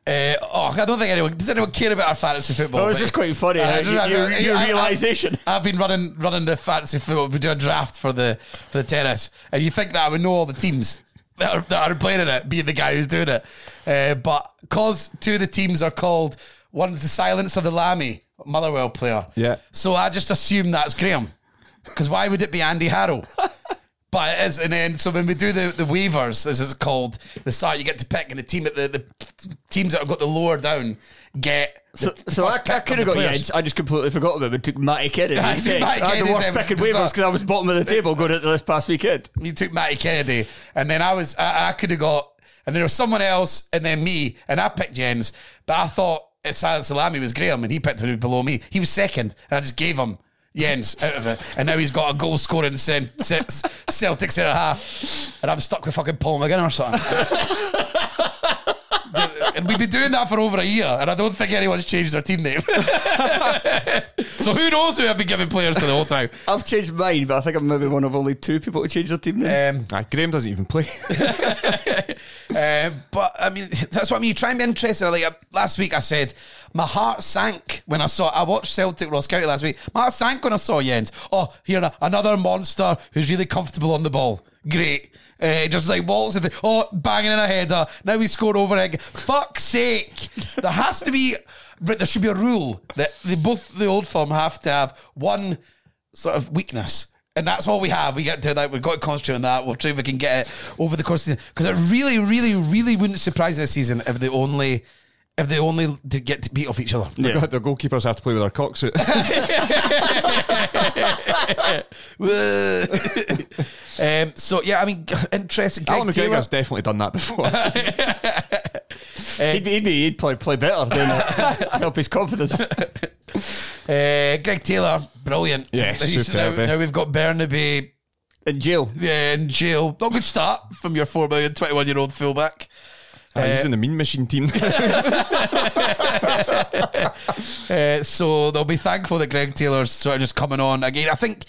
Uh, oh, I don't think anyone does anyone care about our fantasy football. Oh, it was just quite funny. Uh, how just- you- I- your I- your I- I- realization. I've been running running the fantasy football. We do a draft for the for the tennis, and you think that I would know all the teams that are, that are playing in it, being the guy who's doing it. Uh, but cause two of the teams are called one's the Silence of the Lammy, Motherwell player. Yeah. So I just assume that's Graham, because why would it be Andy Harrow? But it is, and then so when we do the, the waivers, as it's called, the start you get to pick, and the team at the, the teams that have got the lower down get. So, so I, I could have got. Jenz. I just completely forgot about and took Matty Kennedy Yeah, I Matty I had the worst pick in waivers because I was bottom of the table going into this past weekend. you took Matty Kennedy, and then I was I, I could have got, and there was someone else, and then me, and I picked Jenz, but I thought at Silent Salami was Graham, and he picked him below me. He was second, and I just gave him Jenz out of it, and now he's got a goal scoring cent- Celtic centre half, and I'm stuck with fucking Paul McGinn or something. and we've been doing that for over a year, and I don't think anyone's changed their team name. so who knows who I've been giving players to the whole time? I've changed mine, but I think I'm maybe one of only two people to change their team name. Um, Aye, Graham doesn't even play. Uh, but I mean, that's what I mean. You try and be interested. Like uh, last week, I said my heart sank when I saw. I watched Celtic Ross County last week. My heart sank when I saw Jenz. Oh, here a- another monster who's really comfortable on the ball. Great. Uh, just like balls and oh banging in a header. Now he scored overhead. Fuck's sake! There has to be. There should be a rule that both the old firm have to have one sort of weakness. And that's all we have. We get to that. We've got to concentrate on that. We'll see if we can get it over the course of the because it really, really, really wouldn't surprise this season if the only if they only to get to beat off each other. Their their goalkeepers have to play with their cocksuit. um, so yeah, I mean, interesting. Greg Alan Taylor, McGregor's definitely done that before. he'd, be, he'd, be, he'd probably play better than help his confidence. uh, Greg Taylor, brilliant. Yeah, Now superb, Now, eh? we've got Bernabei In jail. yeah, in jail. Not good start from your four million 21 year old fullback. Aye, he's in the mean machine team. Uh, so they'll be thankful that Greg Taylor's sort of just coming on again. I think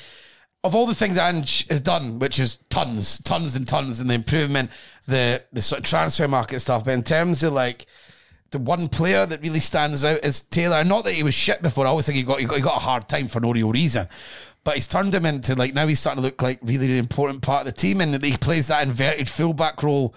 of all the things Ange has done, which is tons, tons and tons, and the improvement, the the sort of transfer market stuff. But in terms of like the one player that really stands out is Taylor. Not that he was shit before. I always think he got he got, he got a hard time for no real reason. But he's turned him into like now he's starting to look like really, really important part of the team, and he plays that inverted fullback role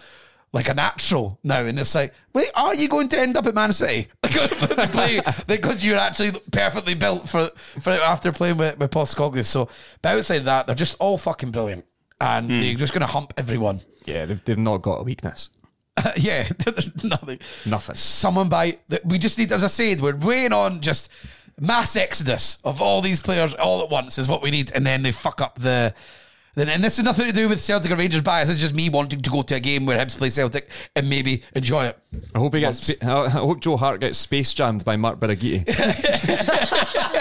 like a natural now, and it's like, wait, are you going to end up at Man City because you're actually perfectly built for for after playing with with Postecoglou? So, but outside of that, they're just all fucking brilliant, and hmm. they're just going to hump everyone. Yeah, they've, they've not got a weakness. yeah, there's nothing. Nothing. Someone by we just need, as I said, we're waiting on just mass exodus of all these players all at once is what we need, and then they fuck up the. Then, and this has nothing to do with Celtic or Rangers bias. It's just me wanting to go to a game where Hibs play Celtic and maybe enjoy it. I hope he gets. Spa- I I hope Joe Hart gets space jammed by Mark Birighitti.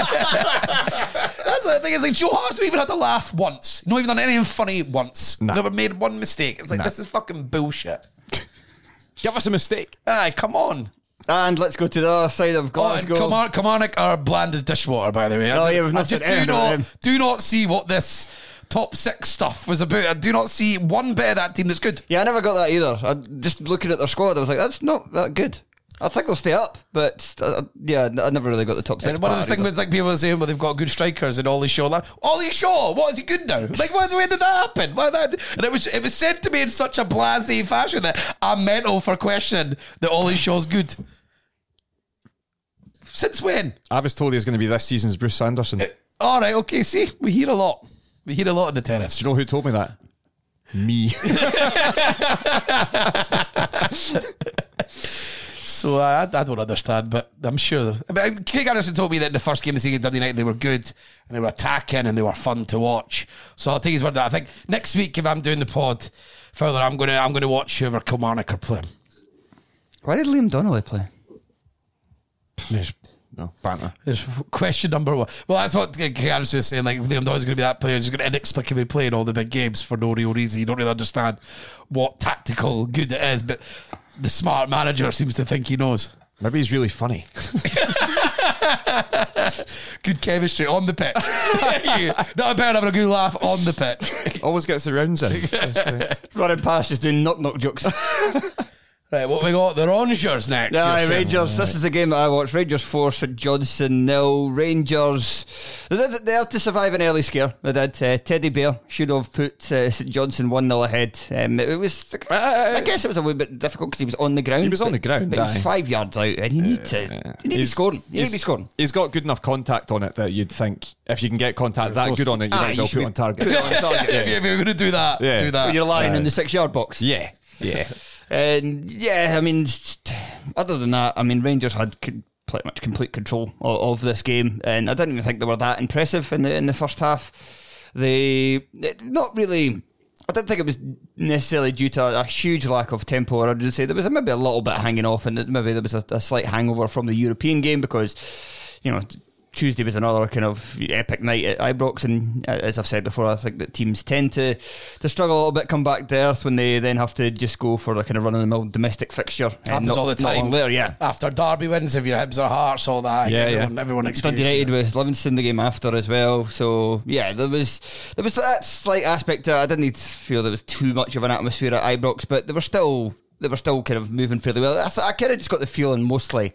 That's the thing. Is like Joe Hart's not even had to laugh once. Not even done anything funny once. Nah. Never made one mistake. It's like Nah. this is fucking bullshit. Give us a mistake. Aye, come on. And let's go to the other side of Oh, and Glasgow. Kilmar- Kilmarnock are bland as dishwater, by the way. Oh, I Oh, ju- yeah, we've I just do not do not see what this top six stuff was about. I do not see one bit of that team that's good. Yeah, I never got that either. I, just looking at their squad, I was like, that's not that good. I think they'll stay up, but uh, yeah, I never really got the top six. And one of the things either. with like people are saying, well, they've got good strikers and Ollie Shaw. Like, Ollie Shaw, what is he good now? Like, when, when did that happen? Why that? And it was it was said to me in such a blasé fashion that I'm mental for questioning that Ollie Shaw's good. Since when? I was told he was going to be this season's Bruce Anderson. Do All right, okay. See, we hear a lot. We hear a lot in the tennis. you know who told me that? Me. So uh, I, I don't understand, but I'm sure. I mean, Craig Anderson told me that in the first game of the season, Dundee United, they were good and they were attacking and they were fun to watch. So I'll take his word. That I think next week, if I'm doing the pod further, I'm gonna I'm gonna watch whoever Kilmarnock are playing. Why did Liam Donnelly play? There's, no, banter. there's question number one. Well, that's what Craig Anderson was saying. Like Liam Doyle's going to be that player who's going to inexplicably play in all the big games for no real reason. You don't really understand what tactical good it is, but the smart manager seems to think he knows. Maybe he's really funny. Good chemistry on the pitch. Not a about having a good laugh on the pitch. Always gets the rounds in. Running past, just doing knock knock jokes. Right, what we got? The Rangers next. Yeah, you're saying. Rangers. This is the game that I watched. Rangers four, St Johnstone nil. Rangers. They, did, they had to survive an early scare. They did. Uh, Teddy Bear should have put uh, St Johnstone one 0 ahead. Um, it, was. I guess it was a wee bit difficult because he was on the ground. He was on the ground, But he was five yards out, and you need to. You need to be He's- scoring. You need to he's- be scoring. He's got good enough contact on it that you'd think if you can get contact that good on it, you Ah, might as well put on target. put on target. if, you- if you're going to do that, Yeah. do that. You're lying in the six yard box. Yeah, yeah. And yeah, I mean, other than that, I mean, Rangers had pretty much complete control of, this game, and I didn't even think they were that impressive in the in the first half. They not really. I didn't think it was necessarily due to a, a huge lack of tempo or I should say, There was maybe a little bit hanging off, and maybe there was a, a slight hangover from the European game because, you know. Tuesday was another kind of epic night at Ibrox, and uh, as I've said before, I think that teams tend to to struggle a little bit, come back to earth when they then have to just go for a kind of run of the mill domestic fixture. and Happens not, all the time. later, yeah. After Derby wins, if your Hibs or Hearts, all that. Yeah, everyone, yeah. everyone Dundee experiences United it. with Livingston the game after as well. So yeah, there was there was that slight aspect. To. I didn't feel there was too much of an atmosphere at Ibrox, but they were still they were still kind of moving fairly well. I, I kind of just got the feeling mostly,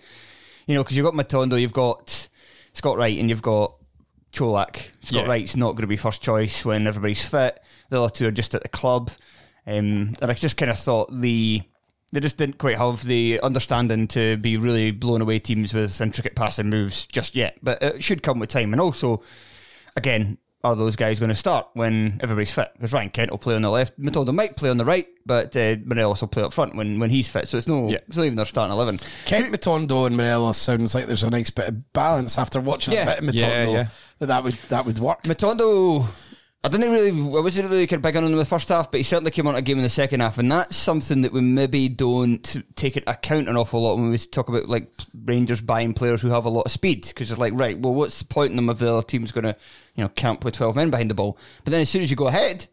you know, because you've got Matondo, you've got Scott Wright, and you've got Čolak. Scott Yeah. Wright's not going to be first choice when everybody's fit. The other two are just at the club, um, and I just kind of thought the. They just didn't quite have the understanding to be really blown away teams with intricate passing moves just yet. But it should come with time. And also, again, are those guys going to start when everybody's fit? Because Ryan Kent will play on the left, Matilda might play on the right, but uh, Morelos will play up front when, when he's fit. So it's no, Yeah. it's not even their starting eleven. Kent Matondo and Morelos sounds like there's a nice bit of balance after watching Yeah. a bit of Matondo. Yeah, yeah. That that would that would work. Matondo, I didn't really, I wasn't really big on him in the first half, but he certainly came on a game in the second half, and that's something that we maybe don't take into account an awful lot when we talk about like Rangers buying players who have a lot of speed, because it's like, right, well, what's the point in them if the other team's going to, you know, camp with twelve men behind the ball? But then as soon as you go ahead,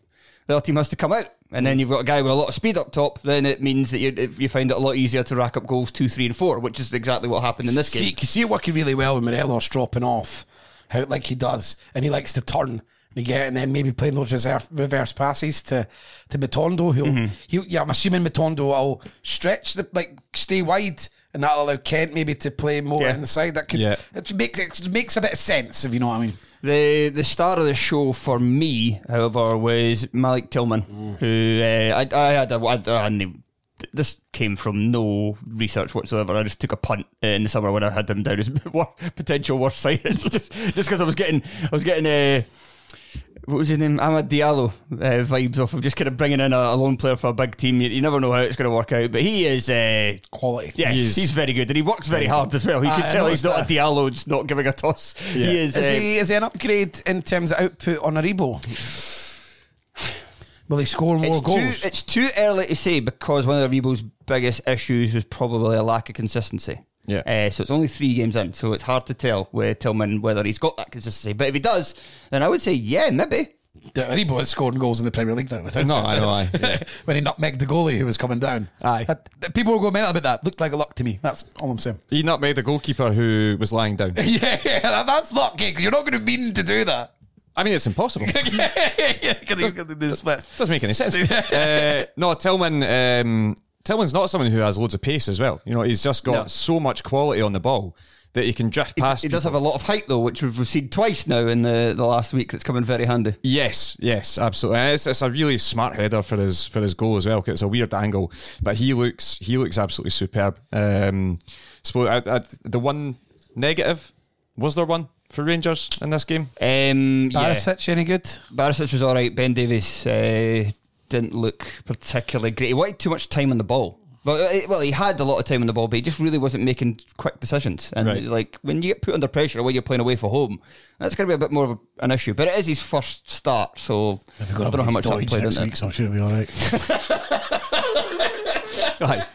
the other team has to come out, and then you've got a guy with a lot of speed up top. Then it means that you, you find it a lot easier to rack up goals two, three, and four, which is exactly what happened in this see, game. You see it working really well with Morelos dropping off, how like he does, and he likes to turn. You get, and then maybe playing those reserve, reverse passes to to Matondo. Who, Mm-hmm. he, yeah, I'm assuming Matondo will stretch the like stay wide, and that'll allow Kent maybe to play more Yeah. on the side. That could Yeah. it makes it makes a bit of sense if you know what I mean. The the star of the show for me, however, was Malik Tillman, who uh, I, I had a, I, I this came from no research whatsoever. I just took a punt uh, in the summer when I had them down as potential worst signing, just just because I was getting I was getting uh, what was his name? Amad Diallo uh, vibes off of just kind of bringing in a, a lone player for a big team. You, you never know how it's going to work out, but he is. Uh, Quality. Yes, He is- he's very good, and he works very hard as well. You I- can tell he's not noticed a Diallo, just not giving a toss. Yeah. He is. Is uh, he is he an upgrade in terms of output on Aribo? Will he score more It's goals? too, it's too early to say because one of the Rebo's biggest issues was probably a lack of consistency. Yeah. Uh, so it's only three games in, so it's hard to tell with Tillman whether he's got that consistency. But if he does, then I would say, yeah, maybe. Yeah, Aribo is scoring goals in the Premier League now. No, I know, aye, yeah. when he nutmegged the goalie who was coming down. Aye. That- that- people were going mental about that. Looked like a luck to me. That's all I'm saying. He nutmegged the goalkeeper who was lying down. yeah, yeah, that's lucky. 'cause You're not going to mean to do that. I mean, it's impossible. yeah, because he's got the, the. Doesn't make any sense. uh, no, Tillman. Um, Tillman's not someone who has loads of pace as well. You know, he's just got No. so much quality on the ball that he can drift past. He does have a lot of height, though, which we've seen twice now in the, the last week. That's come in very handy. Yes, yes, absolutely. And it's, it's a really smart header for his for his goal as well. Cause it's a weird angle, but he looks he looks absolutely superb. Um, suppose I, I, the one negative was there one for Rangers in this game? Um, yeah. Barisic, any good? Barisic was all right. Ben Davies uh, didn't look particularly great. He wanted too much time on the ball. Well, uh, well, he had a lot of time on the ball, but he just really wasn't making quick decisions. And Right. like when you get put under pressure when you're playing away from home, that's going to be a bit more of a, an issue. But it is his first start, so I don't know how much that played into week, so I'm sure it'll be all right. Aye.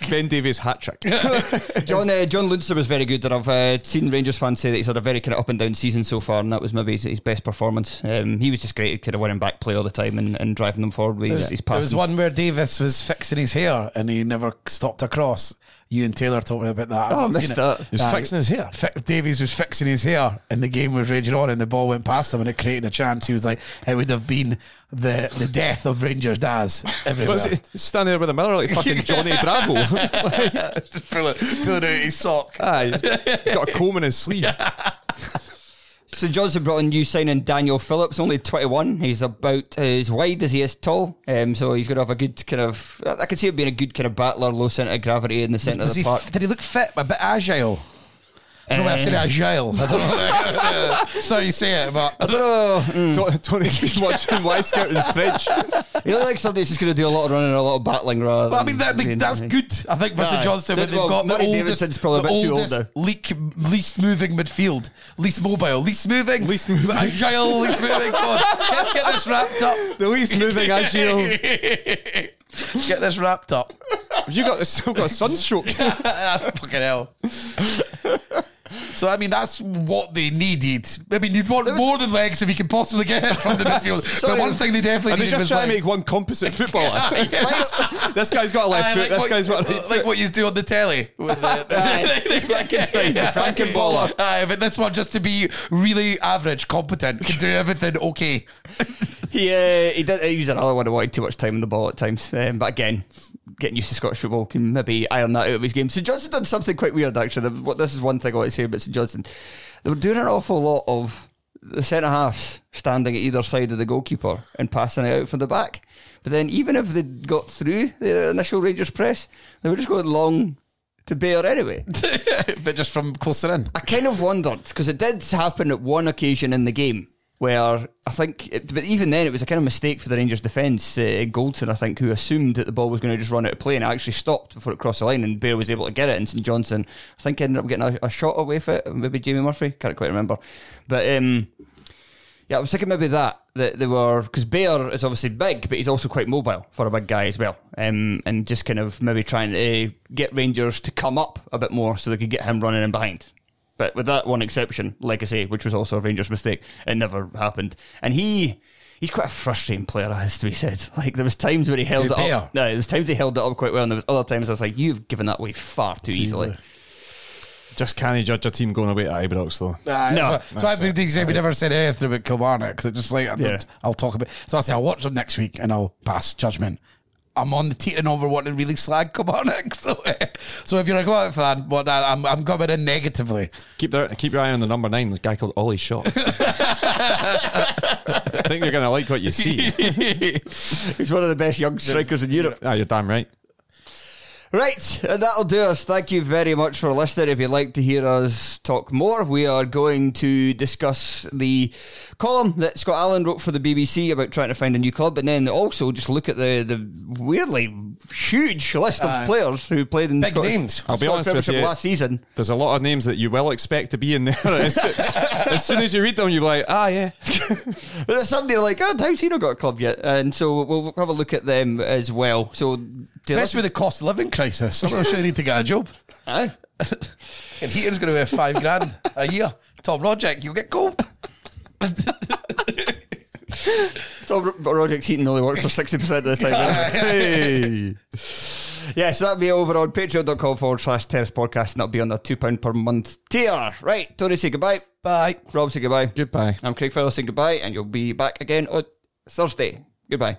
ben Davies hat trick. John uh, John Lundstram was very good, and I've uh, seen Rangers fans say that he's had a very kind of up and down season so far, and that was maybe his, his best performance. Um, he was just great, kind of winning back play all the time and, and driving them forward with his, his There was one where Davies was fixing his hair and he never stopped across. You and Taylor told me about that. Oh, I missed it. that. He was Nah, fixing his hair. Fi- Davies was fixing his hair and the game was raging on and the ball went past him and it created a chance. He was like, it would have been the the death of Rangers Daz everywhere. Was it standing there with a mirror like fucking Johnny Bravo? Just pull it, pull it out his sock. Aye, he's he's got a comb in his sleeve. St Johnstone brought in new signing Daniel Phillips, only 21. He's about as wide as he is tall. Um, so he's going to have a good kind of. I can see him being a good kind of battler, low centre of gravity in the centre of the he, park. did he look fit, a bit agile? I don't know if I've said agile. I don't know. That's how you say it, but I don't know. mm. Don't, don't watching Y Scout in French. He looks like somebody who's just going to do a lot of running and a lot of battling rather But I mean, that, being- that's good. I think for Aye. St Johnstone, when they've well, got the Murray oldest, Davidson's probably a the bit too old oldest leak, least moving midfield, least mobile, least moving, Least moving. agile, least moving. Come on, let's get this wrapped up. The least moving agile. Get this wrapped up. You got still got a sunstroke. ah, fucking hell. So I mean that's what they needed. I mean you'd want was- more than legs if you can possibly get it from the midfield. Sorry. but one thing they definitely And they needed just was try to like, make one composite footballer. Yes. this guy's got a left Aye, foot. like this what- guy's got a right like foot. what you do on the telly with the, the, Frankenstein, the Frankenballer. Aye, but this one just to be really average, competent, can do everything okay. He uh, he did. He was another one who wanted too much time on the ball at times. Um, but again, getting used to Scottish football can maybe iron that out of his game. St Johnstone done something quite weird actually. What this is one thing I want to say about St Johnstone. They were doing an awful lot of the centre halves standing at either side of the goalkeeper and passing it out from the back. But then even if they got through the initial Rangers press, they were just going long to Bair anyway. but just from closer in. I kind of wondered because it did happen at one occasion in the game where I think, it, but even then, it was a kind of mistake for the Rangers defence. Uh, Goldson, I think, who assumed that the ball was going to just run out of play and actually stopped before it crossed the line, and Bair was able to get it. And St Johnstone, I think, ended up getting a, a shot away for it. Maybe Jamie Murphy, can't quite remember. But um, yeah, I was thinking maybe that that they were because Bair is obviously big, but he's also quite mobile for a big guy as well, um, and just kind of maybe trying to get Rangers to come up a bit more so they could get him running in behind. But with that one exception, like I say, which was also a Rangers mistake, it never happened. And he. He's quite a frustrating player, it has to be said. Like there was times where he held Who, it Bair? up. No, there was times he held it up quite well, and there was other times I was like, "You've given that away far too easily." Just can't he judge a team going away to Ibrox though? Nah, No. that's why, that's why That's big things say we never said anything about Kilmarnock because it's just like I Yeah. I'll talk about. So I'll say I'll watch them next week and I'll pass judgment. I'm on the teetering over wanting really slag Kilmarnock. So, uh, so if you're a Kilmarnock fan, well, nah, I'm I'm coming in negatively. Keep their, keep your eye on the number nine, the guy called Oli Shaw. I think you're going to like what you see. He's one of the best young strikers in Europe. ah, you're damn right. Right, and that'll do us. Thank you very much for listening. If you'd like to hear us talk more, we are going to discuss the column that Scott Allan wrote for the BBC about trying to find a new club, and then also just look at the, the weirdly huge list of Aye. players who played in Big Scottish, names. I'll be Scottish honest with Premiership you. last season. There's a lot of names that you will expect to be in there. as, soo- as soon as you read them, you're like, ah, yeah. But there's somebody like, oh, how's he not got a club yet? And so we'll have a look at them as well. So, to Especially with the cost of living crisis. Some of them sure need to get a job. Aye. And heating's going to be five grand a year. Tom Roderick, you'll get cold. Tom Roger Keaton only works for 60% of the time. hey. Yes, that'll be over on patreon.com forward slash terrace podcast, and that'll be on the £2 per month tier. Right, Tony, say goodbye. Bye. Rob, say goodbye. Goodbye. I'm Craig Fellow saying goodbye, and you'll be back again on Thursday. Goodbye.